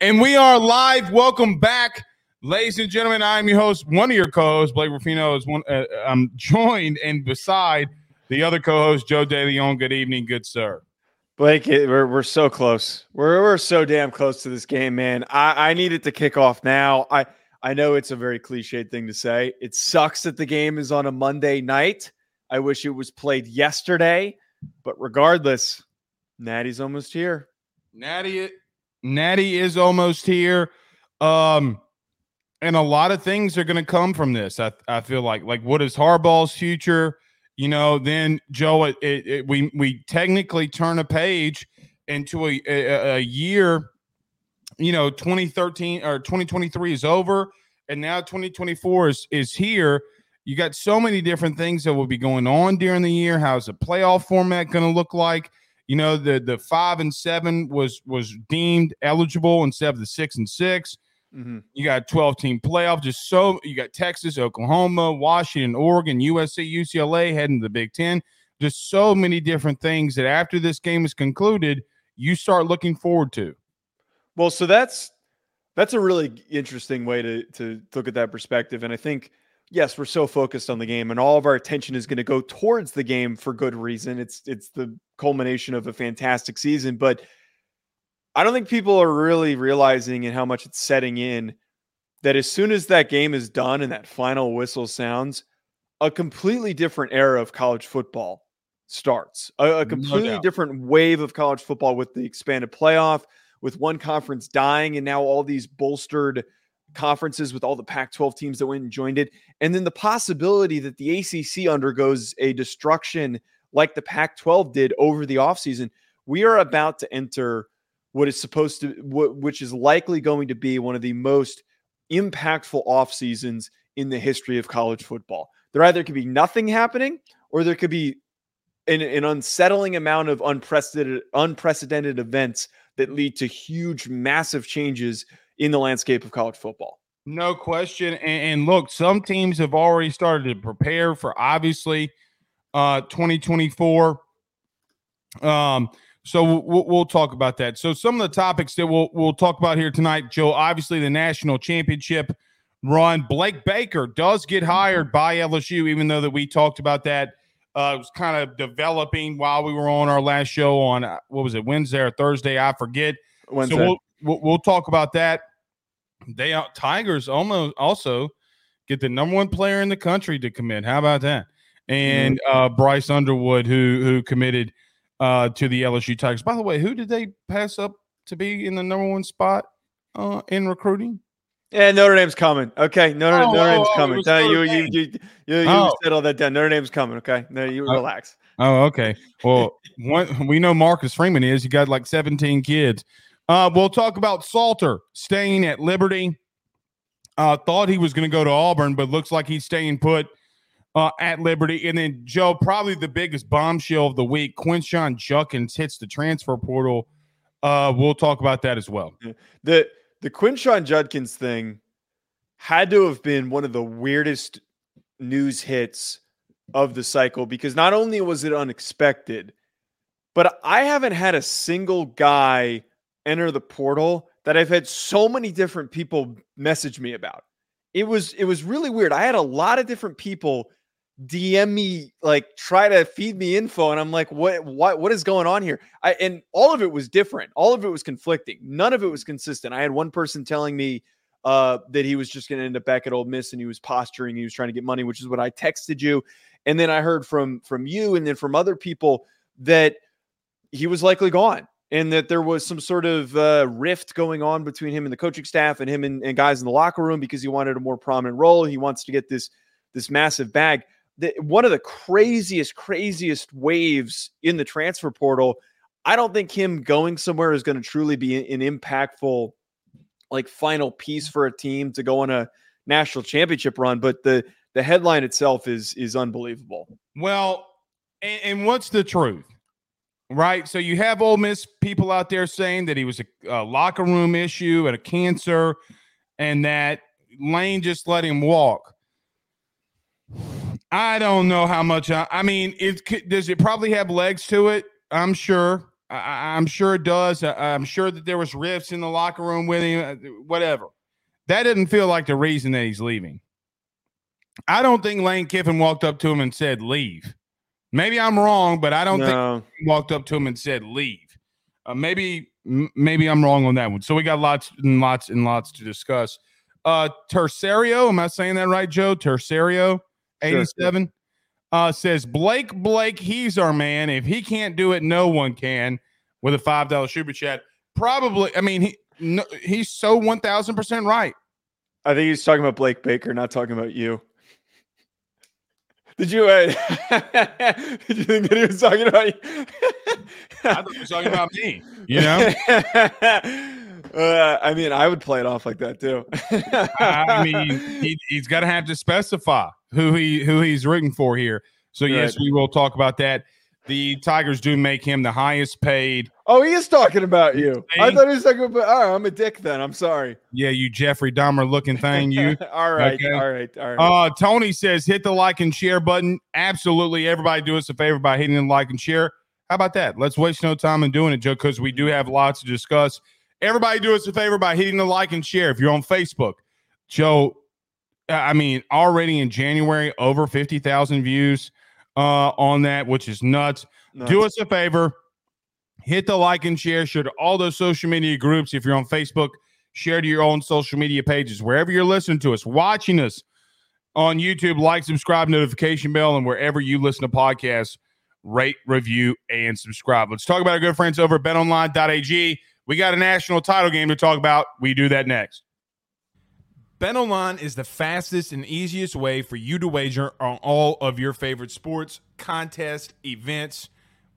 And we are live. Welcome back, ladies and gentlemen. I'm your host, one of your co-hosts, Blake Ruffino. Is one. Uh, I'm joined and beside the other co-host, Joe DeLeone. Good evening, good sir. Blake, we're we're so close. We're we're so damn close to this game, man. I I need it to kick off now. I I know it's a very cliched thing to say. It sucks that the game is on a Monday night. I wish it was played yesterday, but regardless, Natty's almost here. Natty Natty is almost here. Um, and a lot of things are going to come from this. I, I feel like, like what is Harbaugh's future? You know, then Joe, it, it, it, we we technically turn a page into a, a, a year. You know, 2013 or 2023 is over, and now 2024 is is here. You got so many different things that will be going on during the year. How's the playoff format going to look like? You know, the the five and seven was was deemed eligible instead of the six and 6 mm-hmm. You got 12 team playoff. Just so you got Texas, Oklahoma, Washington, Oregon, USC, UCLA heading to the Big Ten. Just so many different things that after this game is concluded, you start looking forward to. Well, so that's that's a really interesting way to to look at that perspective, and I think yes, we're so focused on the game and all of our attention is going to go towards the game for good reason. It's it's the culmination of a fantastic season, but I don't think people are really realizing and how much it's setting in that as soon as that game is done and that final whistle sounds, a completely different era of college football starts. A, a completely no different wave of college football with the expanded playoff, with one conference dying and now all these bolstered conferences with all the Pac 12 teams that went and joined it. And then the possibility that the ACC undergoes a destruction like the Pac 12 did over the offseason. We are about to enter what is supposed to, which is likely going to be one of the most impactful off seasons in the history of college football. There either could be nothing happening or there could be an, an unsettling amount of unprecedented unprecedented events that lead to huge, massive changes in the landscape of college football. No question. And, and, look, some teams have already started to prepare for obviously uh, 2024. Um, so we'll, we'll, talk about that. So some of the topics that we'll we'll talk about here tonight, Joe. Obviously, the national championship run. Blake Baker does get hired by LSU, even though that we talked about that. Uh, it was kind of developing while we were on our last show on uh, what was it Wednesday or Thursday? I forget. Wednesday. So we'll, we'll, we'll talk about that they out Tigers almost also get the number one player in the country to commit. How about that? And mm-hmm. uh, Bryce Underwood, who who committed uh, to the LSU Tigers. By the way, who did they pass up to be in the number one spot uh, in recruiting? Yeah, Notre Dame's coming. Okay, Notre, oh, Notre Dame's oh, coming. No, you, you, you, you, you, oh. said all that down. Notre Dame's coming. Okay, no, you oh. relax. Oh, okay. Well, one, we know Marcus Freeman is. He got like 17 kids. Uh, we'll talk about Salter staying at Liberty. Uh, thought he was going to go to Auburn, but looks like he's staying put uh, at Liberty. And then, Joe, probably the biggest bombshell of the week Quinshon Judkins hits the transfer portal. Uh, we'll talk about that as well. The the Quinshon Judkins thing had to have been one of the weirdest news hits of the cycle because not only was it unexpected, but I haven't had a single guy enter the portal that I've had so many different people message me about. It was it was really weird. I had a lot of different people DM me like try to feed me info and I'm like what what what is going on here? I and all of it was different. All of it was conflicting. None of it was consistent. I had one person telling me uh, that he was just going to end up back at Ole Miss and he was posturing, he was trying to get money, which is what I texted you. And then I heard from from you and then from other people that he was likely gone and that there was some sort of uh, rift going on between him and the coaching staff and him and, and, guys in the locker room because he wanted a more prominent role. He wants to get this this massive bag. The, one of the craziest, craziest waves in the transfer portal. I don't think him going somewhere is going to truly be an impactful, like final piece for a team to go on a national championship run. But the the headline itself is is unbelievable. Well, and, and what's the truth? Right. So you have Ole Miss people out there saying that he was a, a locker room issue and a cancer and that Lane just let him walk. I don't know how much. I, I mean, it does it probably have legs to it. I'm sure. I, am sure it does. I, am sure that there was rifts in the locker room with him. Uh, whatever. That didn't feel like the reason that he's leaving. I don't think Lane Kiffin walked up to him and said leave. Maybe I'm wrong, but I don't no. think he walked up to him and said leave. Uh, maybe maybe I'm wrong on that one. So we got lots and lots and lots to discuss. Uh Tercerio, am I saying that right, Joe? Tercerio, 87. Sure. Uh, says Blake Blake, he's our man. If he can't do it, no one can. With a five dollar super chat, probably. I mean, he no, he's so one thousand percent right. I think he's talking about Blake Baker, not talking about you. Did you? Uh, did you think that he was talking about you? I thought he was talking about me. You know. Uh, I mean, I would play it off like that too. I mean, he, has got to have to specify who he who he's rooting for here. So right. yes, we will talk about that. The Tigers do make him the highest paid. Oh, he is talking about you. I thought he was talking about. All right, I'm a dick then. I'm sorry. Yeah, you Jeffrey Dahmer looking thing. You. all right, okay? all right, all right. Uh, Tony says hit the like and share button. Absolutely, everybody do us a favor by hitting the like and share. How about that? Let's waste no time in doing it, Joe, because we do have lots to discuss. Everybody do us a favor by hitting the like and share. If you're on Facebook, Joe, I mean, already in January, over 50,000 views uh, on that, which is nuts. nuts. Do us a favor, hit the like and share. Share to all those social media groups. If you're on Facebook, share to your own social media pages. Wherever you're listening to us, watching us on YouTube, like, subscribe, notification bell, and wherever you listen to podcasts, rate, review, and subscribe. Let's talk about our good friends over at betonline.ag. We got a national title game to talk about. We do that next. BetOnline is the fastest and easiest way for you to wager on all of your favorite sports, contests, events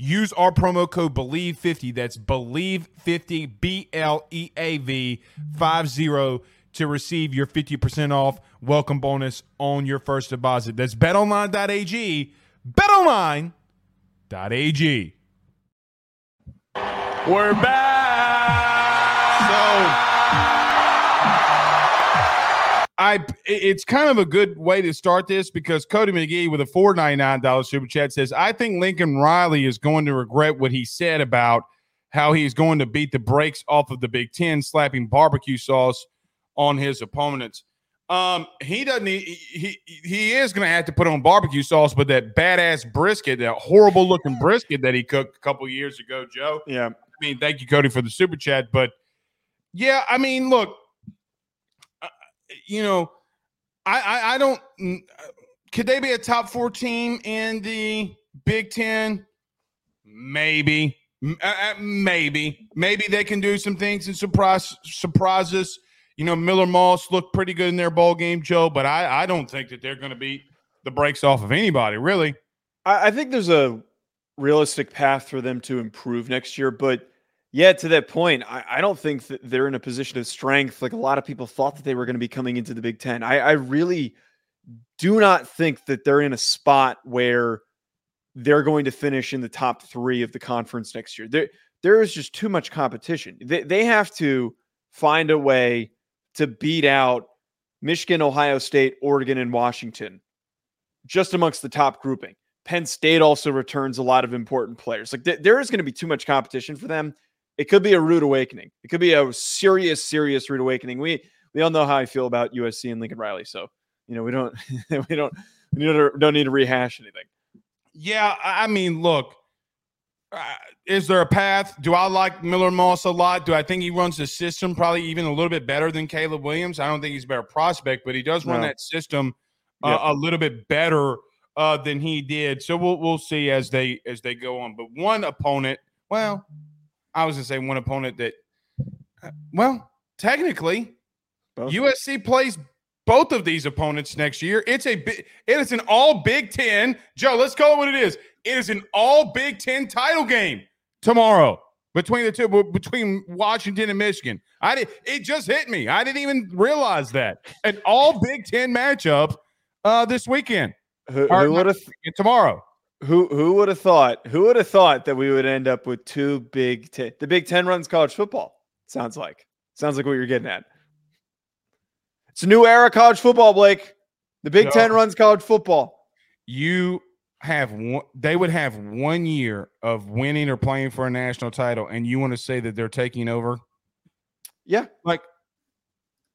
Use our promo code BELIEVE50, that's BELIEVE50, B L E A V 50 to receive your 50% off welcome bonus on your first deposit. That's betonline.ag, betonline.ag. We're back. I it's kind of a good way to start this because Cody McGee with a four ninety nine dollar super chat says I think Lincoln Riley is going to regret what he said about how he's going to beat the brakes off of the Big Ten, slapping barbecue sauce on his opponents. Um, he doesn't. He he, he is going to have to put on barbecue sauce, but that badass brisket, that horrible looking brisket that he cooked a couple years ago, Joe. Yeah. I mean, thank you, Cody, for the super chat. But yeah, I mean, look, you know, I, I, I don't. Could they be a top four team in the Big Ten? Maybe, uh, uh, maybe, maybe they can do some things and surprise surprise us. You know, Miller Moss looked pretty good in their ball game, Joe, but I, I don't think that they're going to beat the brakes off of anybody, really. I, I think there's a realistic path for them to improve next year, but yeah, to that point, I, I, don't think that they're in a position of strength. Like a lot of people thought that they were going to be coming into the Big Ten. I, I really do not think that they're in a spot where they're going to finish in the top three of the conference next year. There, there is just too much competition. They, they have to find a way to beat out Michigan, Ohio State, Oregon, and Washington just amongst the top grouping. Penn State also returns a lot of important players. Like th- there is going to be too much competition for them it could be a rude awakening. It could be a serious, serious rude awakening. We we all know how I feel about USC and Lincoln Riley, so you know we don't we don't we don't, don't need to rehash anything. Yeah, I mean, look, uh, is there a path? Do I like Miller Moss a lot? Do I think he runs the system probably even a little bit better than Caleb Williams? I don't think he's a better prospect, but he does run no. that system uh, yep. a little bit better uh, than he did. So we'll we'll see as they as they go on. But one opponent, well, I was going to say one opponent that, uh, well, technically, both. USC plays both of these opponents next year. It's a it is an all Big Ten. Joe, let's call it what it is. It is an all Big Ten title game tomorrow. between the two, between Washington and Michigan. I did. It just hit me. I didn't even realize that. An all Big Ten matchup uh, this weekend. Who, who would have tomorrow? Who who would have thought? Who would have thought that we would end up with two Big Ten? The Big Ten runs college football. Sounds like sounds like what you're getting at. It's a new era college football, Blake. The Big no. Ten runs college football. You have one, they would have one year of winning or playing for a national title, and you want to say that they're taking over? Yeah. Like,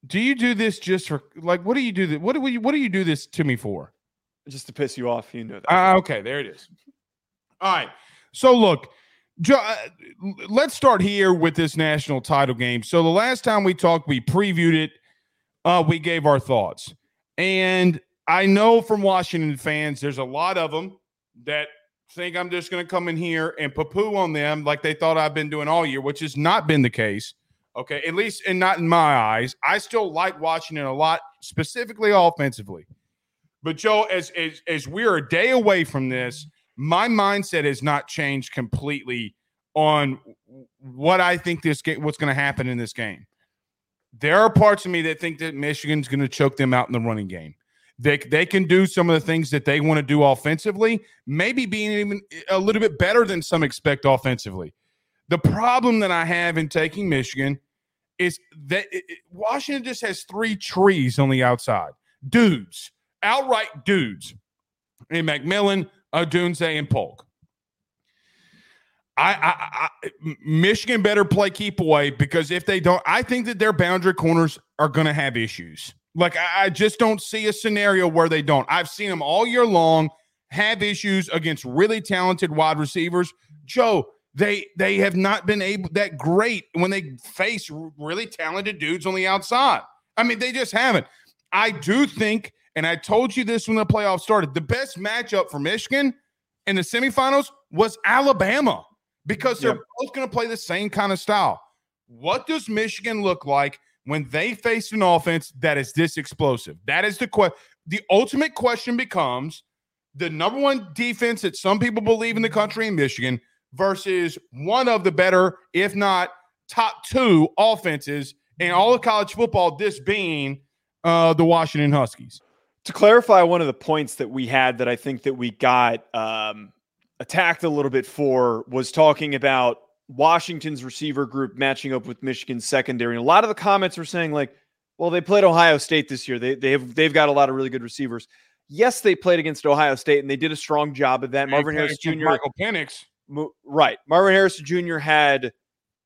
do you do this just for like what do you do that what do we what do you do this to me for? Just to piss you off, you know that. Uh, okay, there it is. All right. So look, uh, let's start here with this national title game. So the last time we talked, we previewed it. Uh, we gave our thoughts, and I know from Washington fans, there's a lot of them that think I'm just going to come in here and poo on them like they thought I've been doing all year, which has not been the case. Okay, at least and not in my eyes. I still like Washington a lot, specifically offensively. But Joe, as as as we're a day away from this, my mindset has not changed completely on what I think this game, what's going to happen in this game. There are parts of me that think that Michigan's going to choke them out in the running game. They, they can do some of the things that they want to do offensively, maybe being even a little bit better than some expect offensively. The problem that I have in taking Michigan is that it, Washington just has three trees on the outside. Dudes, outright dudes. In McMillan, Odunze, and Polk. I, I, I, Michigan better play keep away because if they don't, I think that their boundary corners are going to have issues. Like I, I just don't see a scenario where they don't. I've seen them all year long have issues against really talented wide receivers. Joe, they they have not been able that great when they face really talented dudes on the outside. I mean, they just haven't. I do think, and I told you this when the playoffs started, the best matchup for Michigan in the semifinals was Alabama because they're yep. both going to play the same kind of style. What does Michigan look like when they face an offense that is this explosive? That is the question. The ultimate question becomes the number one defense that some people believe in the country in Michigan versus one of the better, if not top two offenses in all of college football, this being uh, the Washington Huskies. To clarify one of the points that we had that I think that we got um, attacked a little bit for was talking about Washington's receiver group matching up with Michigan's secondary. And a lot of the comments were saying like, well, they played Ohio State this year. They they have they've got a lot of really good receivers. Yes, they played against Ohio State and they did a strong job of that. Marvin Harris Jr. Michael Penix. Right. Marvin Harris Jr. had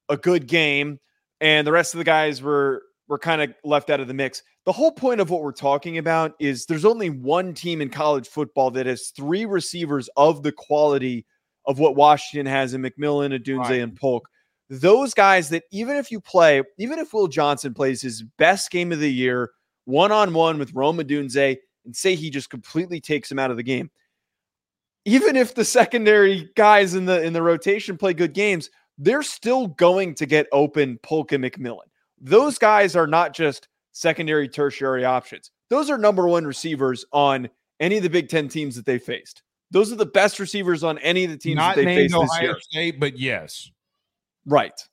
a good game, and the rest of the guys were were kind of left out of the mix. The whole point of what we're talking about is there's only one team in college football that has three receivers of the quality of what Washington has in McMillan, Odunze, right. and Polk. Those guys that even if you play, even if Will Johnson plays his best game of the year, one on one with Rome Odunze, and say he just completely takes him out of the game, even if the secondary guys in the in the rotation play good games, they're still going to get open Polk and McMillan. Those guys are not just secondary, tertiary options. Those are number one receivers on any of the Big Ten teams that they faced. Those are the best receivers on any of the teams not that they faced Ohio this year. State, but yes, right.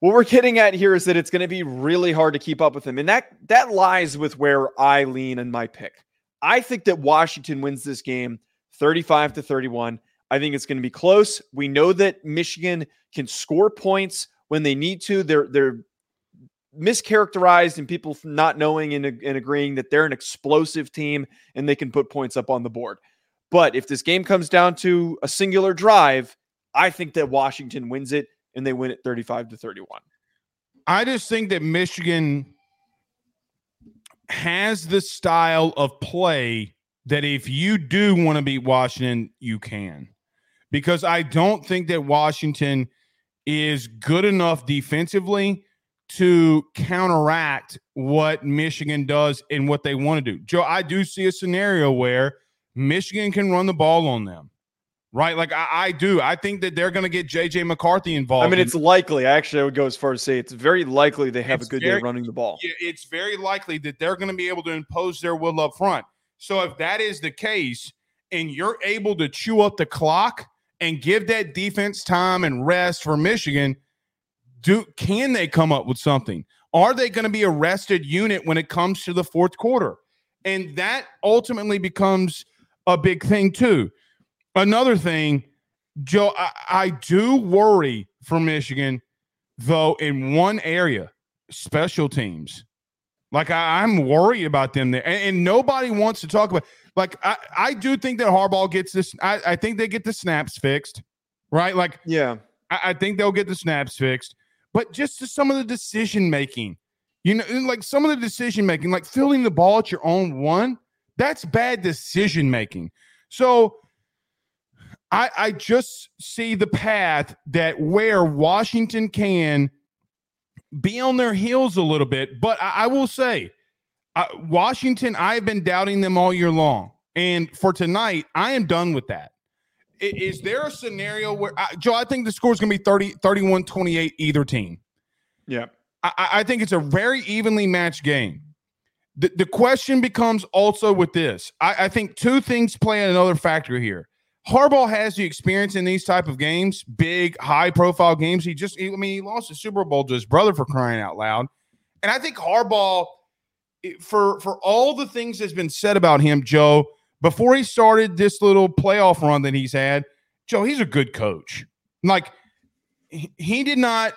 What we're getting at here is that it's going to be really hard to keep up with them, and that that lies with where I lean in my pick. I think that Washington wins this game 35 to 31. I think it's going to be close. We know that Michigan can score points when they need to. They're they're mischaracterized and people not knowing and, and agreeing that they're an explosive team and they can put points up on the board. But if this game comes down to a singular drive, I think that Washington wins it and they win it 35 to 31. I just think that Michigan has the style of play that if you do want to beat Washington, you can. Because I don't think that Washington is good enough defensively to counteract what Michigan does and what they want to do. Joe, I do see a scenario where Michigan can run the ball on them. Right, like I, I do. I think that they're going to get JJ McCarthy involved. I mean, it's likely. Actually, I would go as far as say it's very likely they have a good very, day running the ball. It's very likely that they're going to be able to impose their will up front. So if that is the case and you're able to chew up the clock and give that defense time and rest for Michigan, do can they come up with something? Are they going to be a rested unit when it comes to the fourth quarter? And that ultimately becomes a big thing too. Another thing, Joe, I, I do worry for Michigan, though, in one area, special teams. Like I, am worried about them there, and, and, nobody wants to talk about. Like I, I do think that Harbaugh gets this. I, I think they get the snaps fixed, right? Like yeah, I, I think they'll get the snaps fixed, but just to some of the decision making, you know, like some of the decision making, like filling the ball at your own one, that's bad decision making. So I, I just see the path that where Washington can be on their heels a little bit. But I, I will say, uh, Washington, I've been doubting them all year long. And for tonight, I am done with that. Is, there a scenario where, uh, Joe, I think the score is going to be 30, 31 28, either team. Yeah. I, I think it's a very evenly matched game. The, the question becomes also with this. I, I think two things play another factor here. Harbaugh has the experience in these type of games, big, high profile games. He just, I mean, he lost the Super Bowl to his brother for crying out loud. And I think Harbaugh, for for all the things that's been said about him, Joe, before he started this little playoff run that he's had, Joe, he's a good coach. Like he did not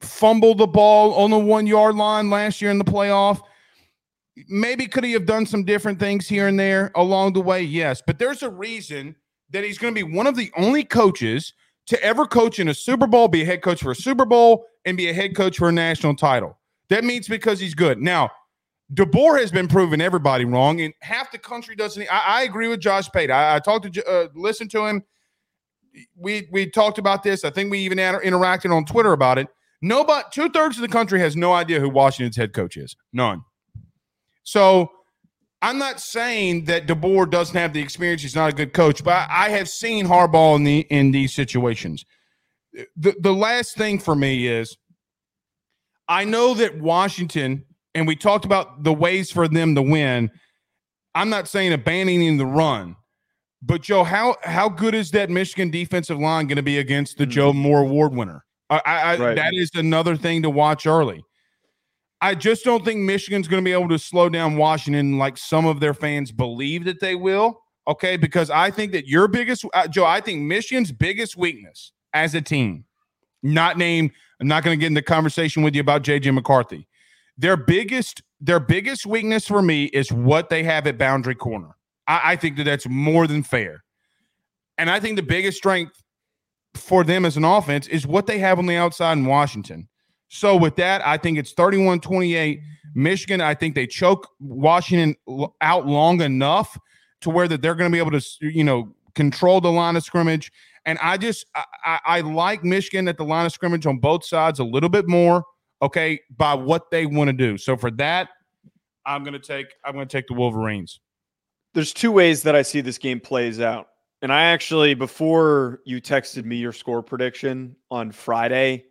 fumble the ball on the one yard line last year in the playoff. Maybe could he have done some different things here and there along the way? Yes, but there's a reason that he's going to be one of the only coaches to ever coach in a Super Bowl, be a head coach for a Super Bowl, and be a head coach for a national title. That means because he's good. Now, DeBoer has been proving everybody wrong, and half the country doesn't. I, I agree with Josh Pate. I, I talked to, uh, listen to him. We we talked about this. I think we even interacted on Twitter about it. Nobody, two thirds of the country has no idea who Washington's head coach is. None. So I'm not saying that DeBoer doesn't have the experience. He's not a good coach, but I have seen Harbaugh in the in these situations. The the last thing for me is I know that Washington, and we talked about the ways for them to win. I'm not saying abandoning the run, but Joe, how how good is that Michigan defensive line going to be against the mm-hmm. Joe Moore Award winner? I, I right. that is another thing to watch early. I just don't think Michigan's going to be able to slow down Washington like some of their fans believe that they will. Okay, because I think that your biggest, uh, Joe, I think Michigan's biggest weakness as a team, not named. I'm not going to get into conversation with you about JJ McCarthy. Their biggest, their biggest weakness for me is what they have at boundary corner. I, I think that that's more than fair, and I think the biggest strength for them as an offense is what they have on the outside in Washington. So with that, I think it's 31 28. Michigan, I think they choke Washington out long enough to where that they're going to be able to, you know, control the line of scrimmage. And I just, I, I like Michigan at the line of scrimmage on both sides a little bit more, okay, by what they want to do. So for that, I'm going to take, I'm going to take the Wolverines. There's two ways that I see this game plays out. And I actually, before you texted me your score prediction on Friday,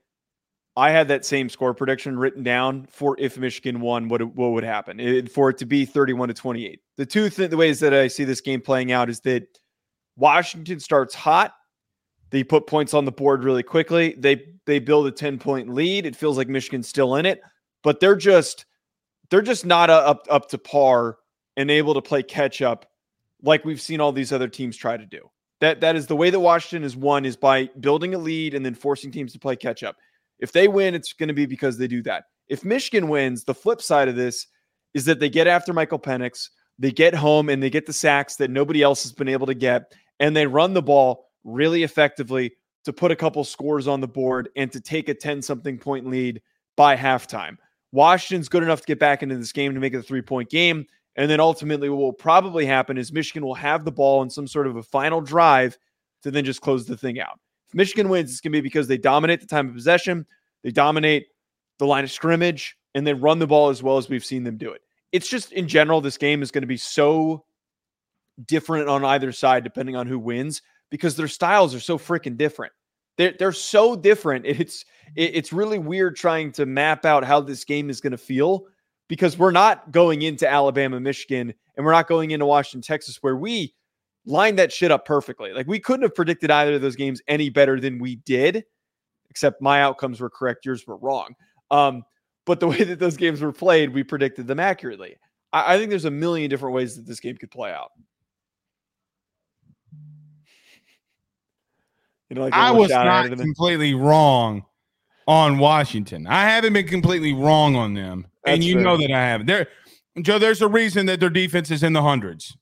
I had that same score prediction written down for if Michigan won, what what would happen it, for it to be 31 to 28. The two th- the ways that I see this game playing out is that Washington starts hot, they put points on the board really quickly. They they build a 10 point lead. It feels like Michigan's still in it, but they're just they're just not a, up up to par and able to play catch up like we've seen all these other teams try to do. That that is the way that Washington has won is by building a lead and then forcing teams to play catch up. If they win, it's going to be because they do that. If Michigan wins, the flip side of this is that they get after Michael Penix, they get home and they get the sacks that nobody else has been able to get, and they run the ball really effectively to put a couple scores on the board and to take a 10 something point lead by halftime. Washington's good enough to get back into this game to make it a three point game. And then ultimately, what will probably happen is Michigan will have the ball in some sort of a final drive to then just close the thing out. If Michigan wins, it's going to be because they dominate the time of possession, they dominate the line of scrimmage, and they run the ball as well as we've seen them do it. It's just in general, this game is going to be so different on either side, depending on who wins, because their styles are so freaking different. They're, they're so different. It's it's really weird trying to map out how this game is going to feel because we're not going into Alabama, Michigan, and we're not going into Washington, Texas, where we lined that shit up perfectly. Like we couldn't have predicted either of those games any better than we did, except my outcomes were correct, yours were wrong. Um, but the way that those games were played, we predicted them accurately. I, I think there's a million different ways that this game could play out. You know, like I was not completely wrong on Washington. I haven't been completely wrong on them, That's and you fair. know that I haven't. There, Joe. There's a reason that their defense is in the hundreds.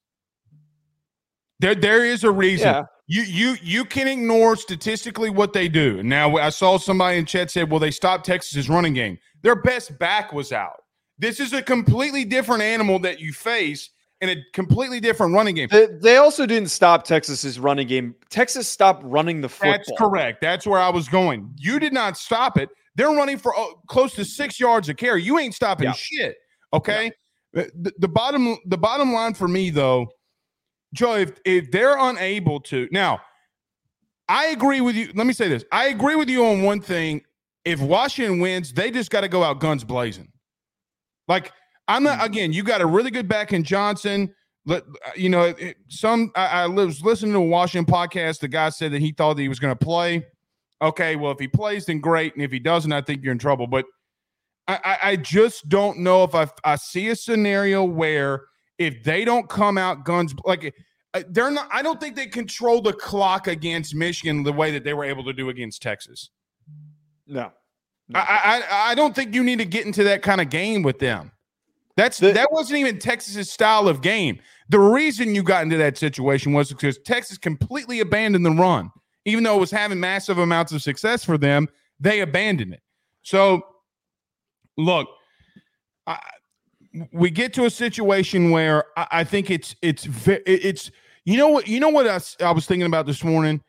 There, there is a reason. Yeah. You, you, you can ignore statistically what they do. Now, I saw somebody in chat said, "Well, they stopped Texas's running game. Their best back was out. This is a completely different animal that you face." In a completely different running game. They, they, also didn't stop Texas's running game. Texas stopped running the football. That's correct. That's where I was going. You did not stop it. They're running for uh, close to six yards a carry. You ain't stopping yeah. shit. Okay. Yeah. The, the bottom the bottom line for me though, Joe, if if they're unable to now, I agree with you. Let me say this. I agree with you on one thing. If Washington wins, they just got to go out guns blazing. Like I'm not again. You got a really good back in Johnson. Let you know some. I, I was listening to a Washington podcast. The guy said that he thought that he was going to play. Okay, well, if he plays, then great, and if he doesn't, I think you're in trouble. But I, I just don't know if I, I see a scenario where if they don't come out guns like uh, they're not. I don't think they control the clock against Michigan the way that they were able to do against Texas. No, no. I, I I don't think you need to get into that kind of game with them. That's the, that wasn't even Texas's style of game. The reason you got into that situation was because Texas completely abandoned the run, even though it was having massive amounts of success for them. They abandoned it. So, look, I, we get to a situation where I, I think it's it's it's you know what you know what I, I was thinking about this morning.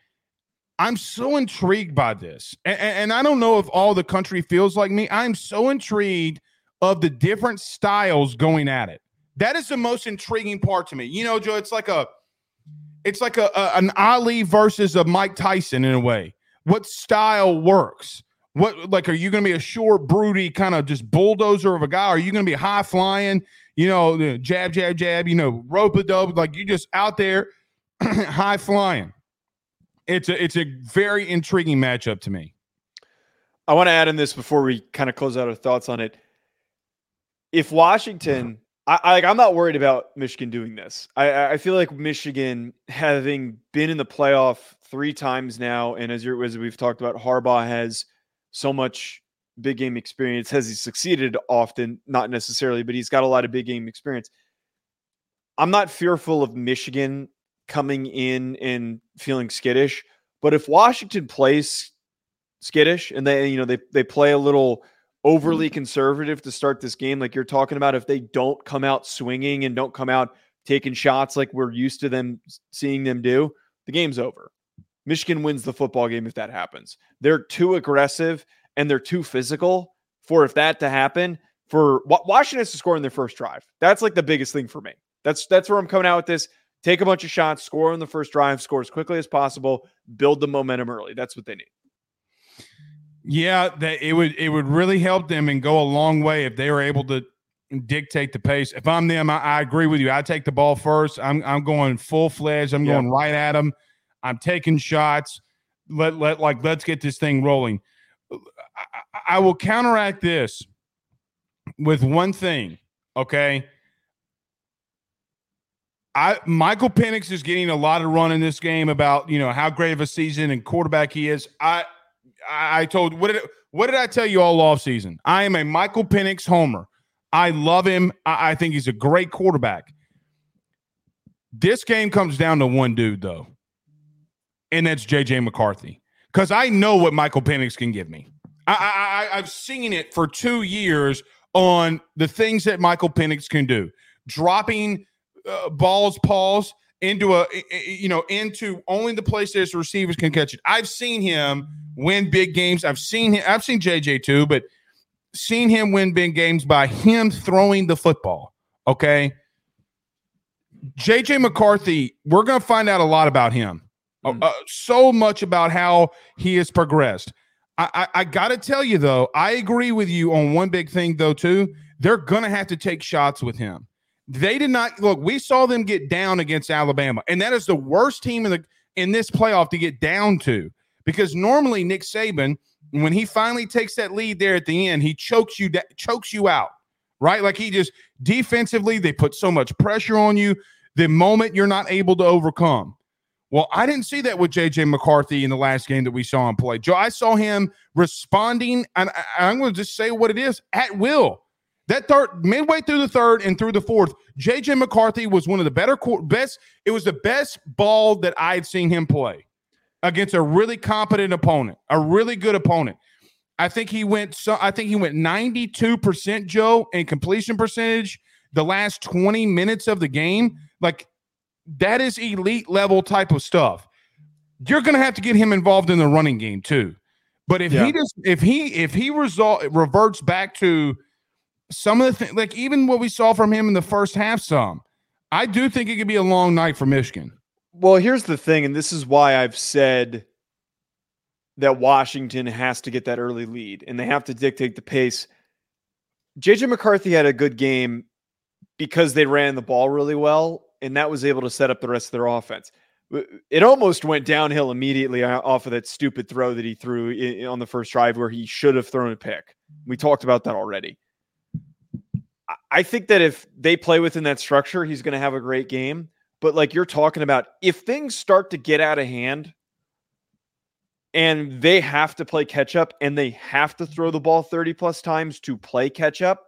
I'm so intrigued by this, and, and I don't know if all the country feels like me. I'm so intrigued of the different styles going at it. That is the most intriguing part to me. You know, Joe, it's like a it's like a, a, an Ali versus a Mike Tyson in a way. What style works? What like are you going to be a short, broody kind of just bulldozer of a guy? Are you going to be high flying? You know, jab, jab, jab. You know, rope a dope. Like you just out there, high flying. It's a it's a very intriguing matchup to me. I want to add in this before we kind of close out our thoughts on it if Washington, I, I I'm not worried about Michigan doing this. I, I feel like Michigan, having been in the playoff three times now, and as, you as we've talked about, Harbaugh has so much big game experience. Has he succeeded often? Not necessarily, but he's got a lot of big game experience. I'm not fearful of Michigan coming in and feeling skittish, but if Washington plays skittish and they you know they they play a little overly conservative to start this game, like you're talking about, if they don't come out swinging and don't come out taking shots like we're used to them seeing them do, the game's over. Michigan wins the football game if that happens. They're too aggressive and they're too physical for if that to happen. For Washington has to score in their first drive. That's like the biggest thing for me. That's that's where I'm coming out with this. Take a bunch of shots, score on the first drive, score as quickly as possible, build the momentum early. That's what they need. Yeah, that it would it would really help them and go a long way if they were able to dictate the pace. If I'm them, I, I agree with you. I take the ball first. I'm I'm going full fledged. I'm yeah. going right at them. I'm taking shots. Let let like let's get this thing rolling. I, I will counteract this with one thing. Okay. I Michael Penix is getting a lot of run in this game about you know how great of a season and quarterback he is. I I told what did what did I tell you all off season? I am a Michael Penix homer. I love him. I, I think he's a great quarterback. This game comes down to one dude though, and that's JJ McCarthy. Because I know what Michael Penix can give me. I, I I've seen it for two years on the things that Michael Penix can do, dropping uh, balls, paws into a you know into only the place places receivers can catch it. I've seen him win big games. I've seen him. I've seen JJ too, but seen him win big games by him throwing the football. Okay. JJ McCarthy, we're going to find out a lot about him. Mm. Uh, so much about how he has progressed. I, I, I got to tell you, though, I agree with you on one big thing, though, too. They're going to have to take shots with him. They did not look. We saw them get down against Alabama, and that is the worst team in the in this playoff to get down to because normally Nick Saban, when he finally takes that lead there at the end, he chokes you chokes you out, right? Like he just defensively they put so much pressure on you the moment you're not able to overcome. Well, I didn't see that with JJ McCarthy in the last game that we saw him play. Joe, I saw him responding, and I, am going to just say what it is at will. That third, midway through the third and through the fourth, JJ McCarthy was one of the better, best. It was the best ball that I had seen him play against a really competent opponent, a really good opponent. I think he went. So I think he went 92 percent, Joe, in completion percentage the last 20 minutes of the game. Like that is elite level type of stuff. You're going to have to get him involved in the running game too. But if yeah. he does, if he if he result reverts back to some of the things, like even what we saw from him in the first half, some I do think it could be a long night for Michigan. Well, here's the thing, and this is why I've said that Washington has to get that early lead and they have to dictate the pace. JJ McCarthy had a good game because they ran the ball really well and that was able to set up the rest of their offense. It almost went downhill immediately off of that stupid throw that he threw on the first drive where he should have thrown a pick. We talked about that already. I think that if they play within that structure, he's going to have a great game. But like you're talking about, if things start to get out of hand and they have to play catch up and they have to throw the ball 30 plus times to play catch up,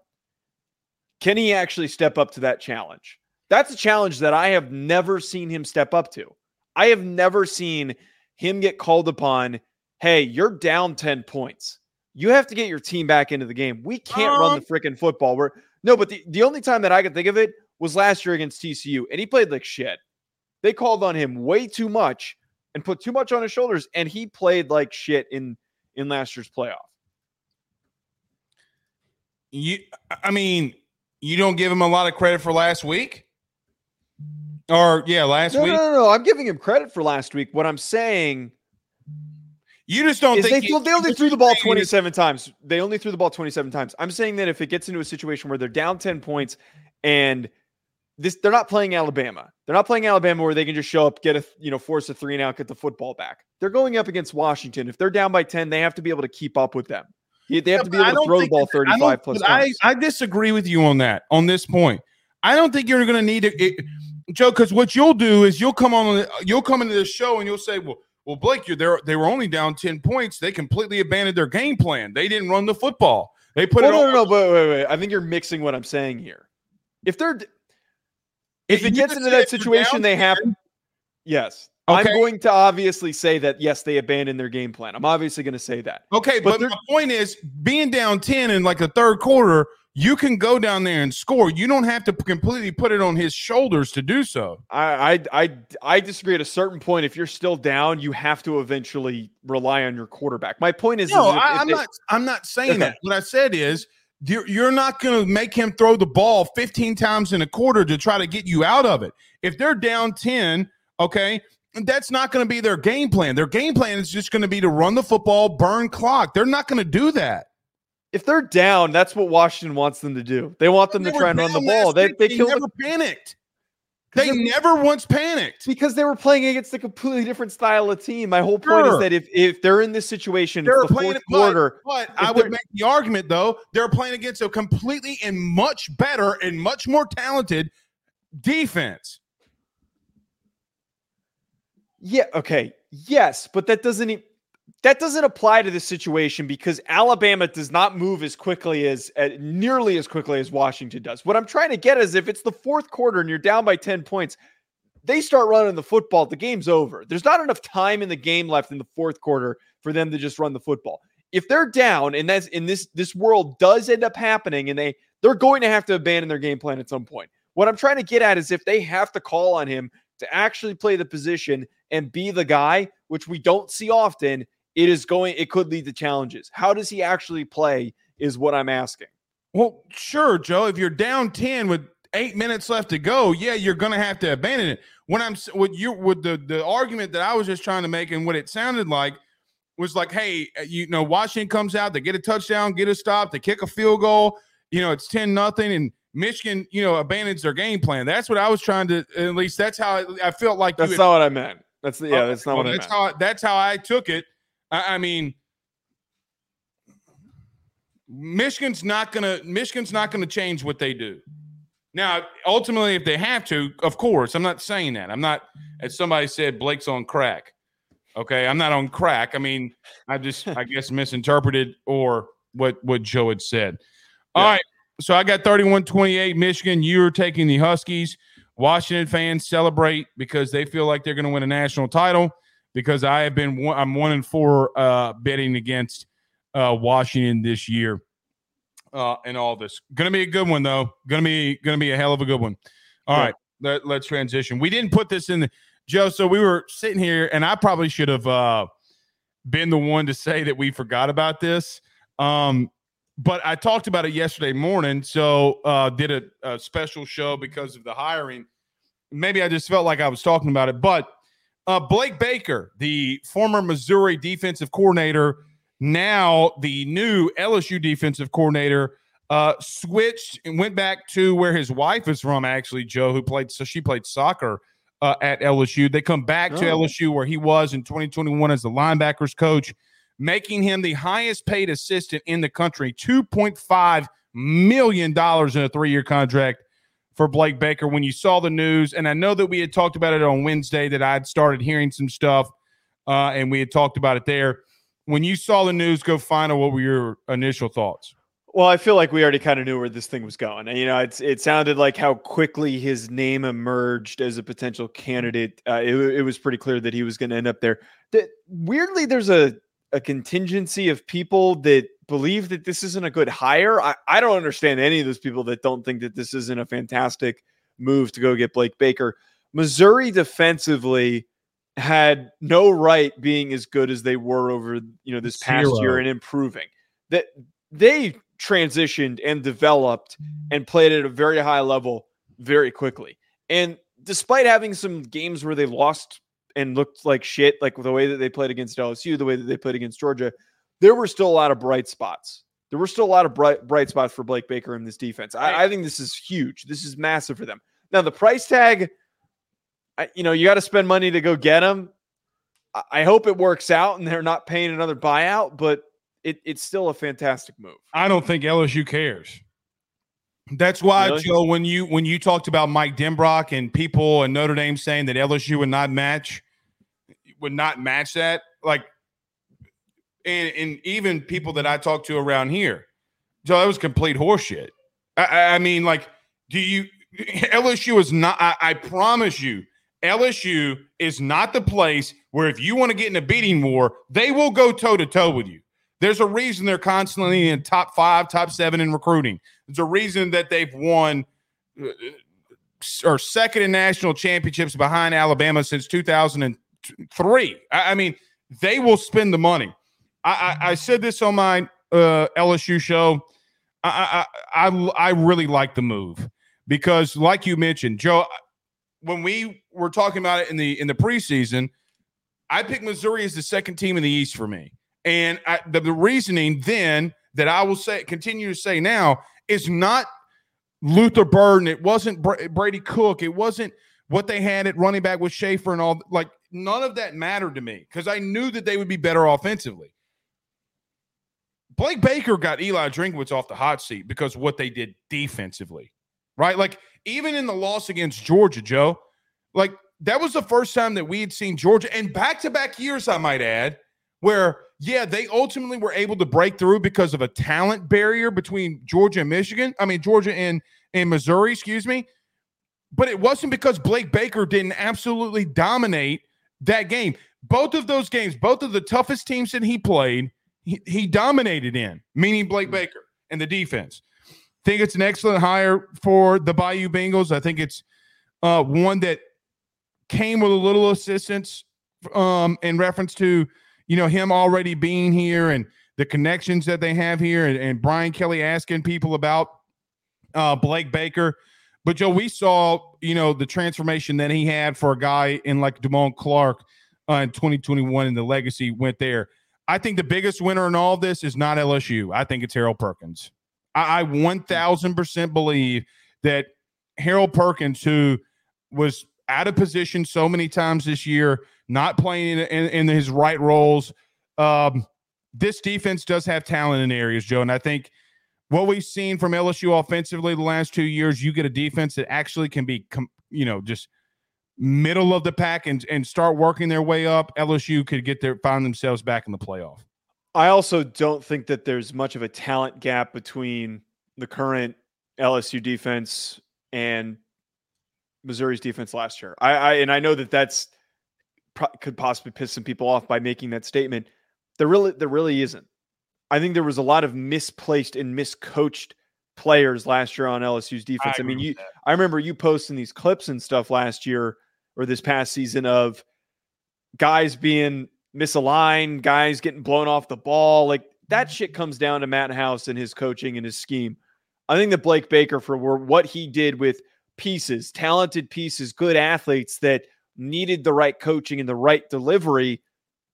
can he actually step up to that challenge? That's a challenge that I have never seen him step up to. I have never seen him get called upon. Hey, you're down 10 points. You have to get your team back into the game. We can't um, run the freaking football. We're no, but the, the only time that I can think of it was last year against TCU, and he played like shit. They called on him way too much and put too much on his shoulders, and he played like shit in in last year's playoff. You, I mean, you don't give him a lot of credit for last week. Or yeah, last no, week. No, no, no. I'm giving him credit for last week. What I'm saying, you just don't think they, he, they only threw the ball 27 times. They only threw the ball 27 times. I'm saying that if it gets into a situation where they're down 10 points and this they're not playing Alabama. They're not playing Alabama where they can just show up, get a you know, force a three and out, get the football back. They're going up against Washington. If they're down by 10, they have to be able to keep up with them. They have yeah, to be able to throw the ball 35 plus. I, I disagree with you on that, on this point. I don't think you're going to need to. Joe, because what you'll do is you'll come on, you'll come into the show and you'll say, well, well, Blake, you're there. They were only down ten points. They completely abandoned their game plan. They didn't run the football. They put well, it. No, no, no, but wait, wait. I think you're mixing what I'm saying here. If they're, if it gets into that situation, they have. Yes, okay. I'm going to obviously say that yes, they abandoned their game plan. I'm obviously going to say that. Okay, but, but my point is, being down ten in like the third quarter, you can go down there and score. You don't have to completely put it on his shoulders to do so. I I I, I disagree at a certain point. If you're still down, you have to eventually rely on your quarterback. My point is, no, is I, am not. I'm not saying okay. that. What I said is. You're, you're not going to make him throw the ball 15 times in a quarter to try to get you out of it. If they're down 10, okay, that's not going to be their game plan. Their game plan is just going to be to run the football, burn clock. They're not going to do that if they're down, that's what Washington wants them to do. They want them they to try and run the ball. They, they, they never the, panicked. They never once panicked because they were playing against a completely different style of team. My whole point sure. is that if if they're in this situation, they're the playing fourth quarter. But, but I would make the argument though they're playing against a completely and much better and much more talented defense. Yeah. Okay. Yes, but that doesn't. Even, that doesn't apply to this situation because Alabama does not move as quickly as uh, nearly as quickly as Washington does. What I'm trying to get is if it's the fourth quarter and you're down by 10 points, they start running the football, the game's over. There's not enough time in the game left in the fourth quarter for them to just run the football. If they're down and that's in this this world does end up happening and they they're going to have to abandon their game plan at some point. What I'm trying to get at is if they have to call on him to actually play the position and be the guy, which we don't see often, it is going, it could lead to challenges. How does he actually play is what I'm asking. Well, sure, Joe. If you're down 10 with eight minutes left to go, yeah, you're going to have to abandon it. When I'm with you, with the, the argument that I was just trying to make and what it sounded like was like, hey, uh, you know, Washington comes out, they get a touchdown, get a stop, they kick a field goal, you know, it's 10 nothing. And Michigan, you know, abandons their game plan. That's what I was trying to. At least that's how I, felt like. That's not what I meant. That's the, yeah. That's not what that's I meant. How, that's how I took it. I, I mean, Michigan's not gonna. Michigan's not gonna change what they do. Now, ultimately, if they have to, of course, I'm not saying that. I'm not, as somebody said, Blake's on crack. Okay, I'm not on crack. I mean, I just, I guess, misinterpreted or what what Joe had said. All yeah. right, so I got 31-28 Michigan. You're taking the Huskies. Washington fans celebrate because they feel like they're going to win a national title. Because I have been, one, I'm one and four uh, betting against uh, Washington this year. Uh, and all this going to be a good one though. Going to be going to be a hell of a good one. All yeah. right, let, let's transition. We didn't put this in the Joe. So we were sitting here, and I probably should have uh, been the one to say that we forgot about this. Um, but I talked about it yesterday morning. So uh, did a, a special show because of the hiring. Maybe I just felt like I was talking about it. But uh, Blake Baker, the former Missouri defensive coordinator, now the new LSU defensive coordinator, uh, switched and went back to where his wife is from. Actually, Joe, who played so she played soccer uh, at LSU. They come back oh. to LSU where he was in 2021 as the linebackers coach, making him the highest paid assistant in the country, 2.5 million dollars in a three year contract for Blake Baker. When you saw the news, and I know that we had talked about it on Wednesday, that I'd started hearing some stuff, uh, and we had talked about it there. When you saw the news go final, what were your initial thoughts? Well, I feel like we already kind of knew where this thing was going. And, you know, it's it sounded like how quickly his name emerged as a potential candidate. Uh, it, it was pretty clear that he was going to end up there. That weirdly, there's a a contingency of people that believe that this isn't a good hire. I, I don't understand any of those people that don't think that this isn't a fantastic move to go get Blake Baker. Missouri defensively had no right being as good as they were over you know this past Zero. year and improving. That they transitioned and developed and played at a very high level very quickly. And despite having some games where they lost and looked like shit, like the way that they played against LSU, the way that they played against Georgia, there were still a lot of bright spots. There were still a lot of bright bright spots for Blake Baker in this defense. I, I think this is huge. This is massive for them. Now the price tag, I, you know, you got to spend money to go get him. I, I hope it works out and they're not paying another buyout, but it, it's still a fantastic move. I don't think LSU cares. That's why, really? Joe, when you when you talked about Mike Denbrock and people and Notre Dame saying that LSU would not match would not match that, like and, and even people that I talked to around here, So that was complete horseshit. I, I mean, like, do you LSU is not I, I promise you, LSU is not the place where if you want to get in a beating war, they will go toe to toe with you. There's a reason they're constantly in top five, top seven in recruiting. There's a reason that they've won uh, or second in national championships behind Alabama since 2003. I, I mean, they will spend the money. I, I, I said this on my uh, LSU show. I, I, I, I really like the move because, like you mentioned, Joe, when we were talking about it in the in the preseason, I picked Missouri as the second team in the East for me. And I, the, the reasoning then that I will say, continue to say now, is not Luther Burden. It wasn't Brady Cook. It wasn't what they had at running back with Schrader and all. Like none of that mattered to me because I knew that they would be better offensively. Blake Baker got Eli Drinkwitz off the hot seat because what they did defensively, right? Like even in the loss against Georgia, Joe, like that was the first time that we had seen Georgia and back to back years, I might add, where yeah, they ultimately were able to break through because of a talent barrier between Georgia and Michigan. I mean, Georgia and, and Missouri, excuse me. But it wasn't because Blake Baker didn't absolutely dominate that game. Both of those games, both of the toughest teams that he played, he, he dominated in, meaning Blake mm-hmm. Baker and the defense. Think it's an excellent hire for the Bayou Bengals. I think it's uh, one that came with a little assistance um, in reference to – you know, him already being here and the connections that they have here, and, and Brian Kelly asking people about uh, Blake Baker. But Joe, we saw, you know, the transformation that he had for a guy in like Damone Clark uh, in 2021, and the legacy went there. I think the biggest winner in all this is not LSU. I think it's Harold Perkins. I, I 1000% believe that Harold Perkins, who was out of position so many times this year, not playing in, in, in his right roles. Um, this defense does have talent in areas, Joe, and I think what we've seen from LSU offensively the last two years, you get a defense that actually can be, you know, just middle of the pack and and start working their way up. LSU could get their find themselves back in the playoff. I also don't think that there's much of a talent gap between the current LSU defense and Missouri's defense last year. I, I and I know that that's could possibly piss some people off by making that statement. There really there really isn't. I think there was a lot of misplaced and miscoached players last year on LSU's defense. I, I mean, you I remember you posting these clips and stuff last year or this past season of guys being misaligned, guys getting blown off the ball. Like that mm-hmm. shit comes down to Matt House and his coaching and his scheme. I think that Blake Baker for what he did with pieces, talented pieces, good athletes that needed the right coaching and the right delivery,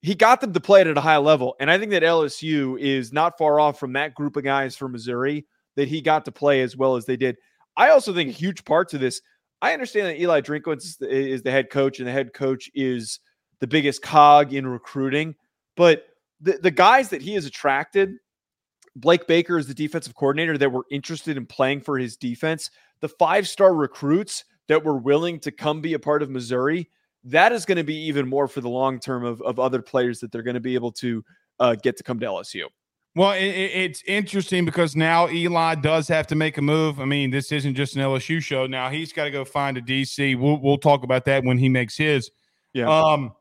he got them to play it at a high level. And I think that LSU is not far off from that group of guys for Missouri that he got to play as well as they did. I also think a huge part to this. I understand that Eli Drinkwitz is the, head coach, and the head coach is the biggest cog in recruiting. But the, the guys that he has attracted, Blake Baker is the defensive coordinator that were interested in playing for his defense the five star recruits that were willing to come be a part of Missouri, that is going to be even more for the long term of, of other players that they're going to be able to uh, get to come to LSU. Well, it, it's interesting because now Eli does have to make a move. I mean, this isn't just an LSU show. Now he's got to go find a DC. We'll we'll talk about that when he makes his. Yeah. Um,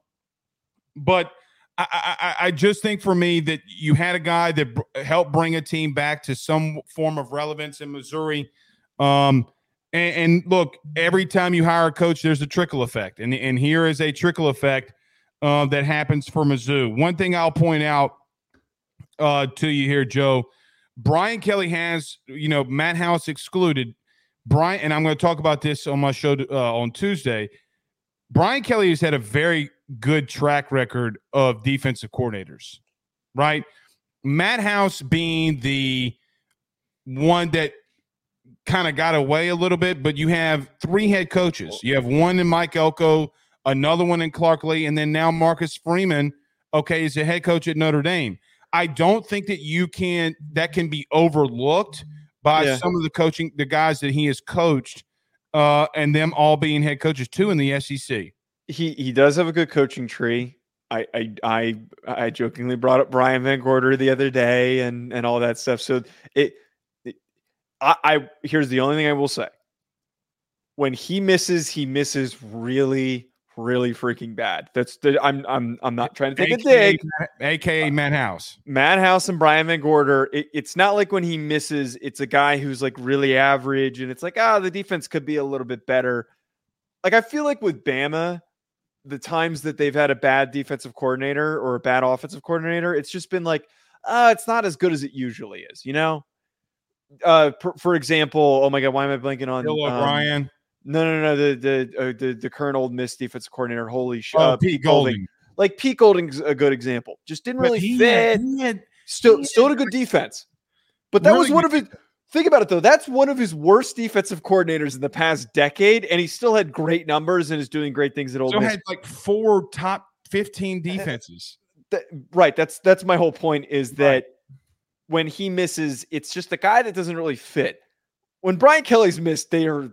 but I, I, I just think for me that you had a guy that helped bring a team back to some form of relevance in Missouri. Um, and, and, look, every time you hire a coach, there's a trickle effect, and and here is a trickle effect uh, that happens for Mizzou. One thing I'll point out uh, to you here, Joe. Brian Kelly has, you know, Matt House excluded. Brian, and I'm going to talk about this on my show uh, on Tuesday. Brian Kelly has had a very good track record of defensive coordinators, right? Matt House being the one that kind of got away a little bit, but you have three head coaches. You have one in Mike Elko, another one in Clark Lea, and then now Marcus Freeman, okay, is a head coach at Notre Dame. I don't think that you can that can be overlooked by yeah. some of the coaching the guys that he has coached uh and them all being head coaches too in the SEC. He he does have a good coaching tree. I I I, I jokingly brought up Brian VanGorder the other day and and all that stuff. So it I, I here's the only thing I will say. When he misses, he misses really, really freaking bad. That's the I'm I'm I'm not trying to take AKA, a dig. AKA Matt House. Matt House and Brian VanGorder. It, it's not like when he misses, it's a guy who's like really average, and it's like, ah, oh, the defense could be a little bit better. Like I feel like with Bama, the times that they've had a bad defensive coordinator or a bad offensive coordinator, it's just been like, uh, it's not as good as it usually is, you know? uh, for, for, example, oh my god, why am I blanking on Bill um, O'Brien? No, no, no, the the uh, the the current Ole Miss defensive coordinator. Holy shit, oh, uh, Pete, Pete Golding. Golding. Like Pete Golding's a good example. Just didn't really fit. Had, he had, still, he still had a good defense, but that really was one of his. Think about it though. That's one of his worst defensive coordinators in the past decade, and he still had great numbers and is doing great things at Ole so Miss. had like four top fifteen defenses. That, right. That's that's my whole point. Is that. Right when he misses, it's just a guy that doesn't really fit. When Brian Kelly's missed, they are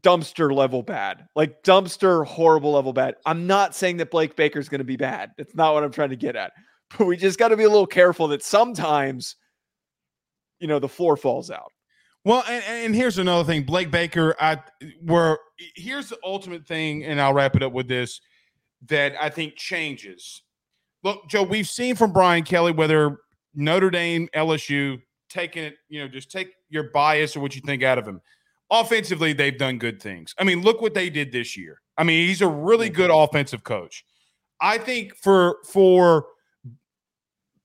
dumpster level bad, like dumpster horrible level bad. I'm not saying that Blake Baker's going to be bad. That's not what I'm trying to get at. But we just got to be a little careful that sometimes, you know, the floor falls out. Well, and, and here's another thing, Blake Baker. I were here's the ultimate thing, and I'll wrap it up with this that I think changes. Look, Joe, we've seen from Brian Kelly whether Notre Dame, LSU, taking it, you know, just take your bias or what you think out of him. Offensively, they've done good things. I mean, look what they did this year. I mean, he's a really good mm-hmm. offensive coach. I think for for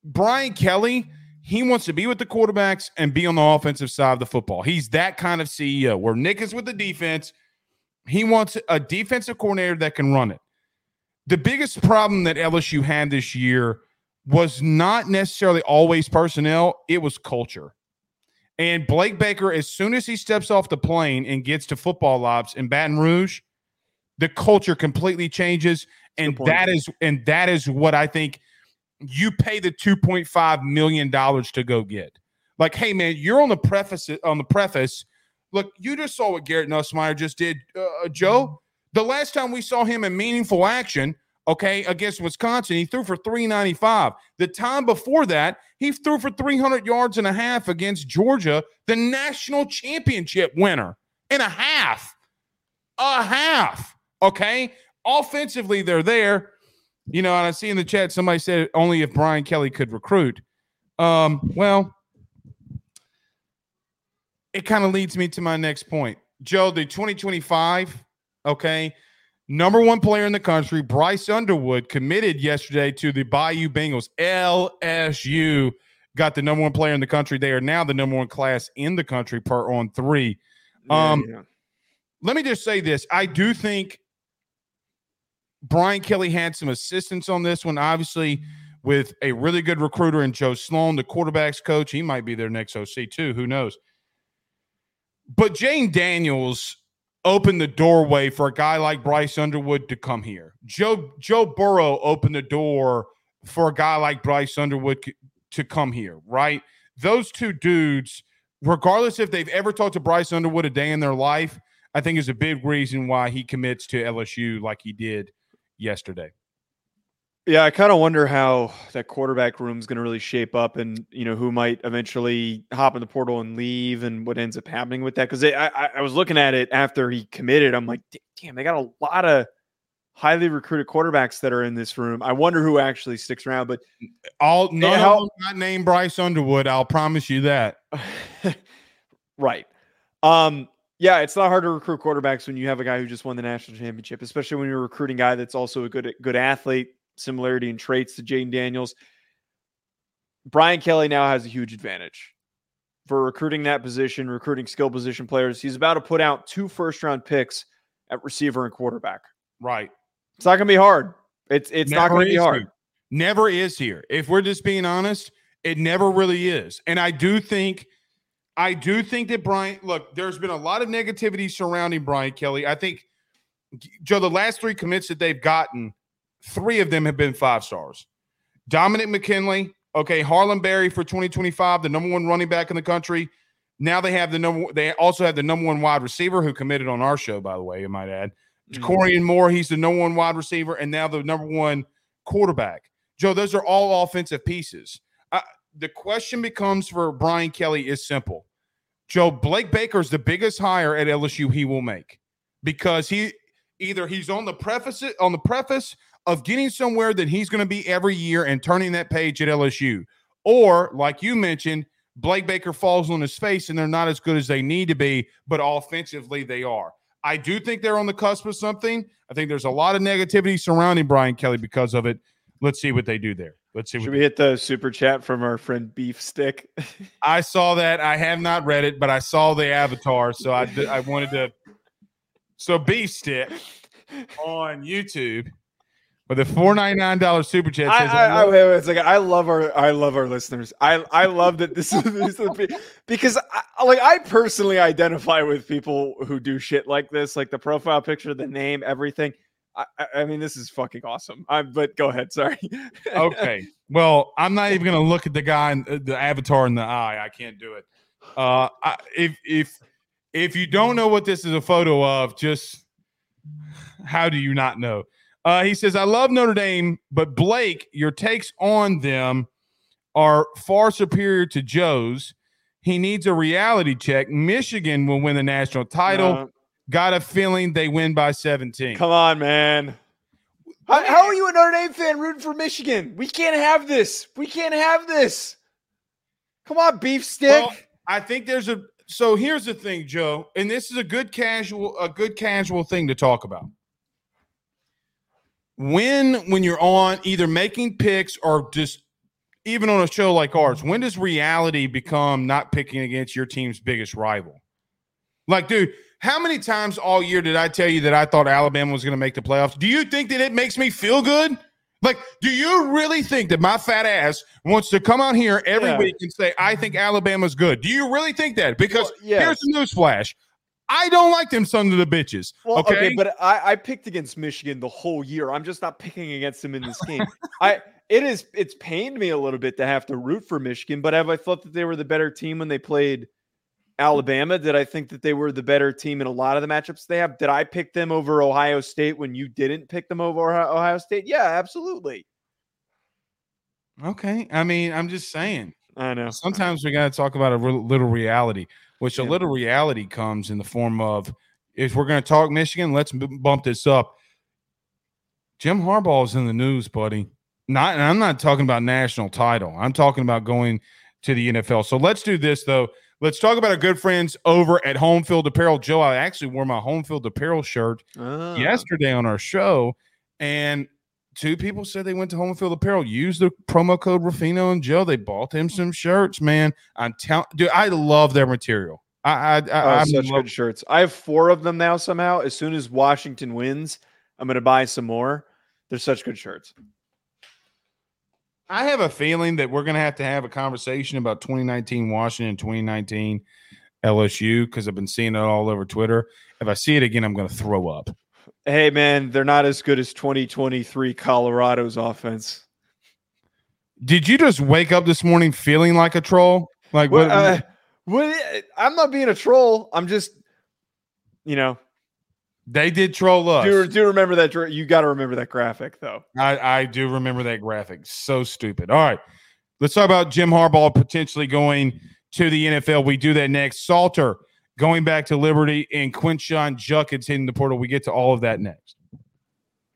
Brian Kelly, he wants to be with the quarterbacks and be on the offensive side of the football. He's that kind of CEO. Where Nick is with the defense, he wants a defensive coordinator that can run it. The biggest problem that LSU had this year was not necessarily always personnel, it was culture. And Blake Baker, as soon as he steps off the plane and gets to football ops in Baton Rouge, the culture completely changes. And that is and that is what I think you pay the $2.5 million to go get. Like, hey man, you're on the preface on the preface. Look, you just saw what Garrett Nussmeier just did, uh, Joe. The last time we saw him in meaningful action, okay, against Wisconsin, he threw for 395. The time before that, he threw for 300 yards and a half against Georgia, the national championship winner, in a half. A half. Okay. Offensively, they're there. You know, and I see in the chat somebody said only if Brian Kelly could recruit. Um, well, it kind of leads me to my next point. Joe, the 2025, okay, number one player in the country, Bryce Underwood, committed yesterday to the Bayou Bengals. LSU got the number one player in the country. They are now the number one class in the country per on three. Um, yeah, yeah. Let me just say this. I do think Brian Kelly had some assistance on this one, obviously, with a really good recruiter in Joe Sloan, the quarterback's coach. He might be their next OC, too. Who knows? But Jayden Daniels opened the doorway for a guy like Bryce Underwood to come here. Joe Joe Burrow opened the door for a guy like Bryce Underwood to come here, right? Those two dudes, regardless if they've ever talked to Bryce Underwood a day in their life, I think is a big reason why he commits to LSU like he did yesterday. Yeah, I kind of wonder how that quarterback room is going to really shape up, and you know who might eventually hop in the portal and leave, and what ends up happening with that. Because I, I, I was looking at it after he committed, I'm like, damn, they got a lot of highly recruited quarterbacks that are in this room. I wonder who actually sticks around. But all none how, of them not named Bryce Underwood. I'll promise you that. right. Um, yeah, it's not hard to recruit quarterbacks when you have a guy who just won the national championship, especially when you're recruiting a guy that's also a good good athlete, similarity in traits to Jayden Daniels. Brian Kelly now has a huge advantage for recruiting that position, recruiting skill position players. He's about to put out two first round picks at receiver and quarterback. Right. It's not going to be hard. It's it's never not going to be hard. Here. Never is here. If we're just being honest, it never really is. And I do think I do think that Brian, look, there's been a lot of negativity surrounding Brian Kelly. I think, Joe, the last three commits that they've gotten, three of them have been five stars. Dominick McKinley, okay, Harlem Berry for 2025, the number one running back in the country. Now they have the number, they also have the number one wide receiver who committed on our show, by the way, you might add. Mm-hmm. Corian Moore, he's the number one wide receiver, and now the number one quarterback. Joe, those are all offensive pieces the question becomes for Brian Kelly is simple. Joe Blake Baker is the biggest hire at LSU he will make because he either he's on the preface on the preface of getting somewhere that he's going to be every year and turning that page at LSU, or like you mentioned, Blake Baker falls on his face and they're not as good as they need to be, but offensively they are. I do think they're on the cusp of something. I think there's a lot of negativity surrounding Brian Kelly because of it. Let's see what they do there. Let's see. Should we hit the super chat from our friend Beef Stick? I saw that. I have not read it, but I saw the avatar, so I I wanted to. So Beef Stick on YouTube with a four ninety nine dollar super chat. Says, I, I, I, wait, wait, I love our I love our listeners. I I love that this is, this is because I, like I personally identify with people who do shit like this, like the profile picture, the name, everything. I, I, mean, this is fucking awesome. I, but go ahead. Sorry. okay. Well, I'm not even going to look at the guy, in, uh, the avatar in the eye. I can't do it. Uh, I, if if if you don't know what this is a photo of, just how do you not know? Uh, he says, "I love Notre Dame, but Blake, your takes on them are far superior to Joe's. He needs a reality check. Michigan will win the national title." Got a feeling they win by 17. Come on, man. How, how, are you a Notre Dame fan rooting for Michigan? We can't have this. We can't have this. Come on, beef stick. Well, I think there's a so here's the thing, Joe, and this is a good casual a good casual thing to talk about. When when you're on either making picks or just even on a show like ours, when does reality become not picking against your team's biggest rival? Like, dude, how many times all year did I tell you that I thought Alabama was going to make the playoffs? Do you think that it makes me feel good Like, do you really think that my fat ass wants to come out here every Yeah. week and say, I think Alabama's good? Do you really think that? Because Well, yes. here's the news flash. I don't like them sons of the bitches. Well, okay? okay, but I, I picked against Michigan the whole year. I'm just not picking against them in this game. I it is it's pained me a little bit to have to root for Michigan, but have I thought that they were the better team when they played Alabama? Did I think that they were the better team in a lot of the matchups they have? Did I pick them over Ohio State when you didn't pick them over Ohio State? Yeah, absolutely. okay. I mean, I'm just saying. I know. Sometimes we got to talk about a real- little reality, which a little reality comes in the form of if we're going to talk Michigan, let's bump this up. Jim Harbaugh is in the news, buddy. Not, and I'm not talking about national title. I'm talking about going to the NFL. So let's do this though. Let's talk about our good friends over at Home Field Apparel. Joe, I actually wore my Home Field Apparel shirt Ah. yesterday on our show, and two people said they went to Home Field Apparel, used the promo code Ruffino and Joe. They bought them some shirts, man. I'm telling, dude, I love their material. I, I, I Oh, such love- good shirts. I have four of them now. Somehow, as soon as Washington wins, I'm going to buy some more. They're such good shirts. I have a feeling that we're going to have to have a conversation about 2019 Washington, 2019 LSU because I've been seeing it all over Twitter. If I see it again, I'm going to throw up. Hey, man, they're not as good as 2023 Colorado's offense. Did you just wake up this morning feeling like a troll? Like What, what? uh, what, I'm not being a troll. I'm just, you know, they did troll us. do, do remember that. You got to remember that graphic, though. I, I do remember that graphic. So stupid. All right. Let's talk about Jim Harbaugh potentially going to the NFL. We do that next. Salter going back to Liberty and Quinshon Judkins hitting the portal. We get to all of that next.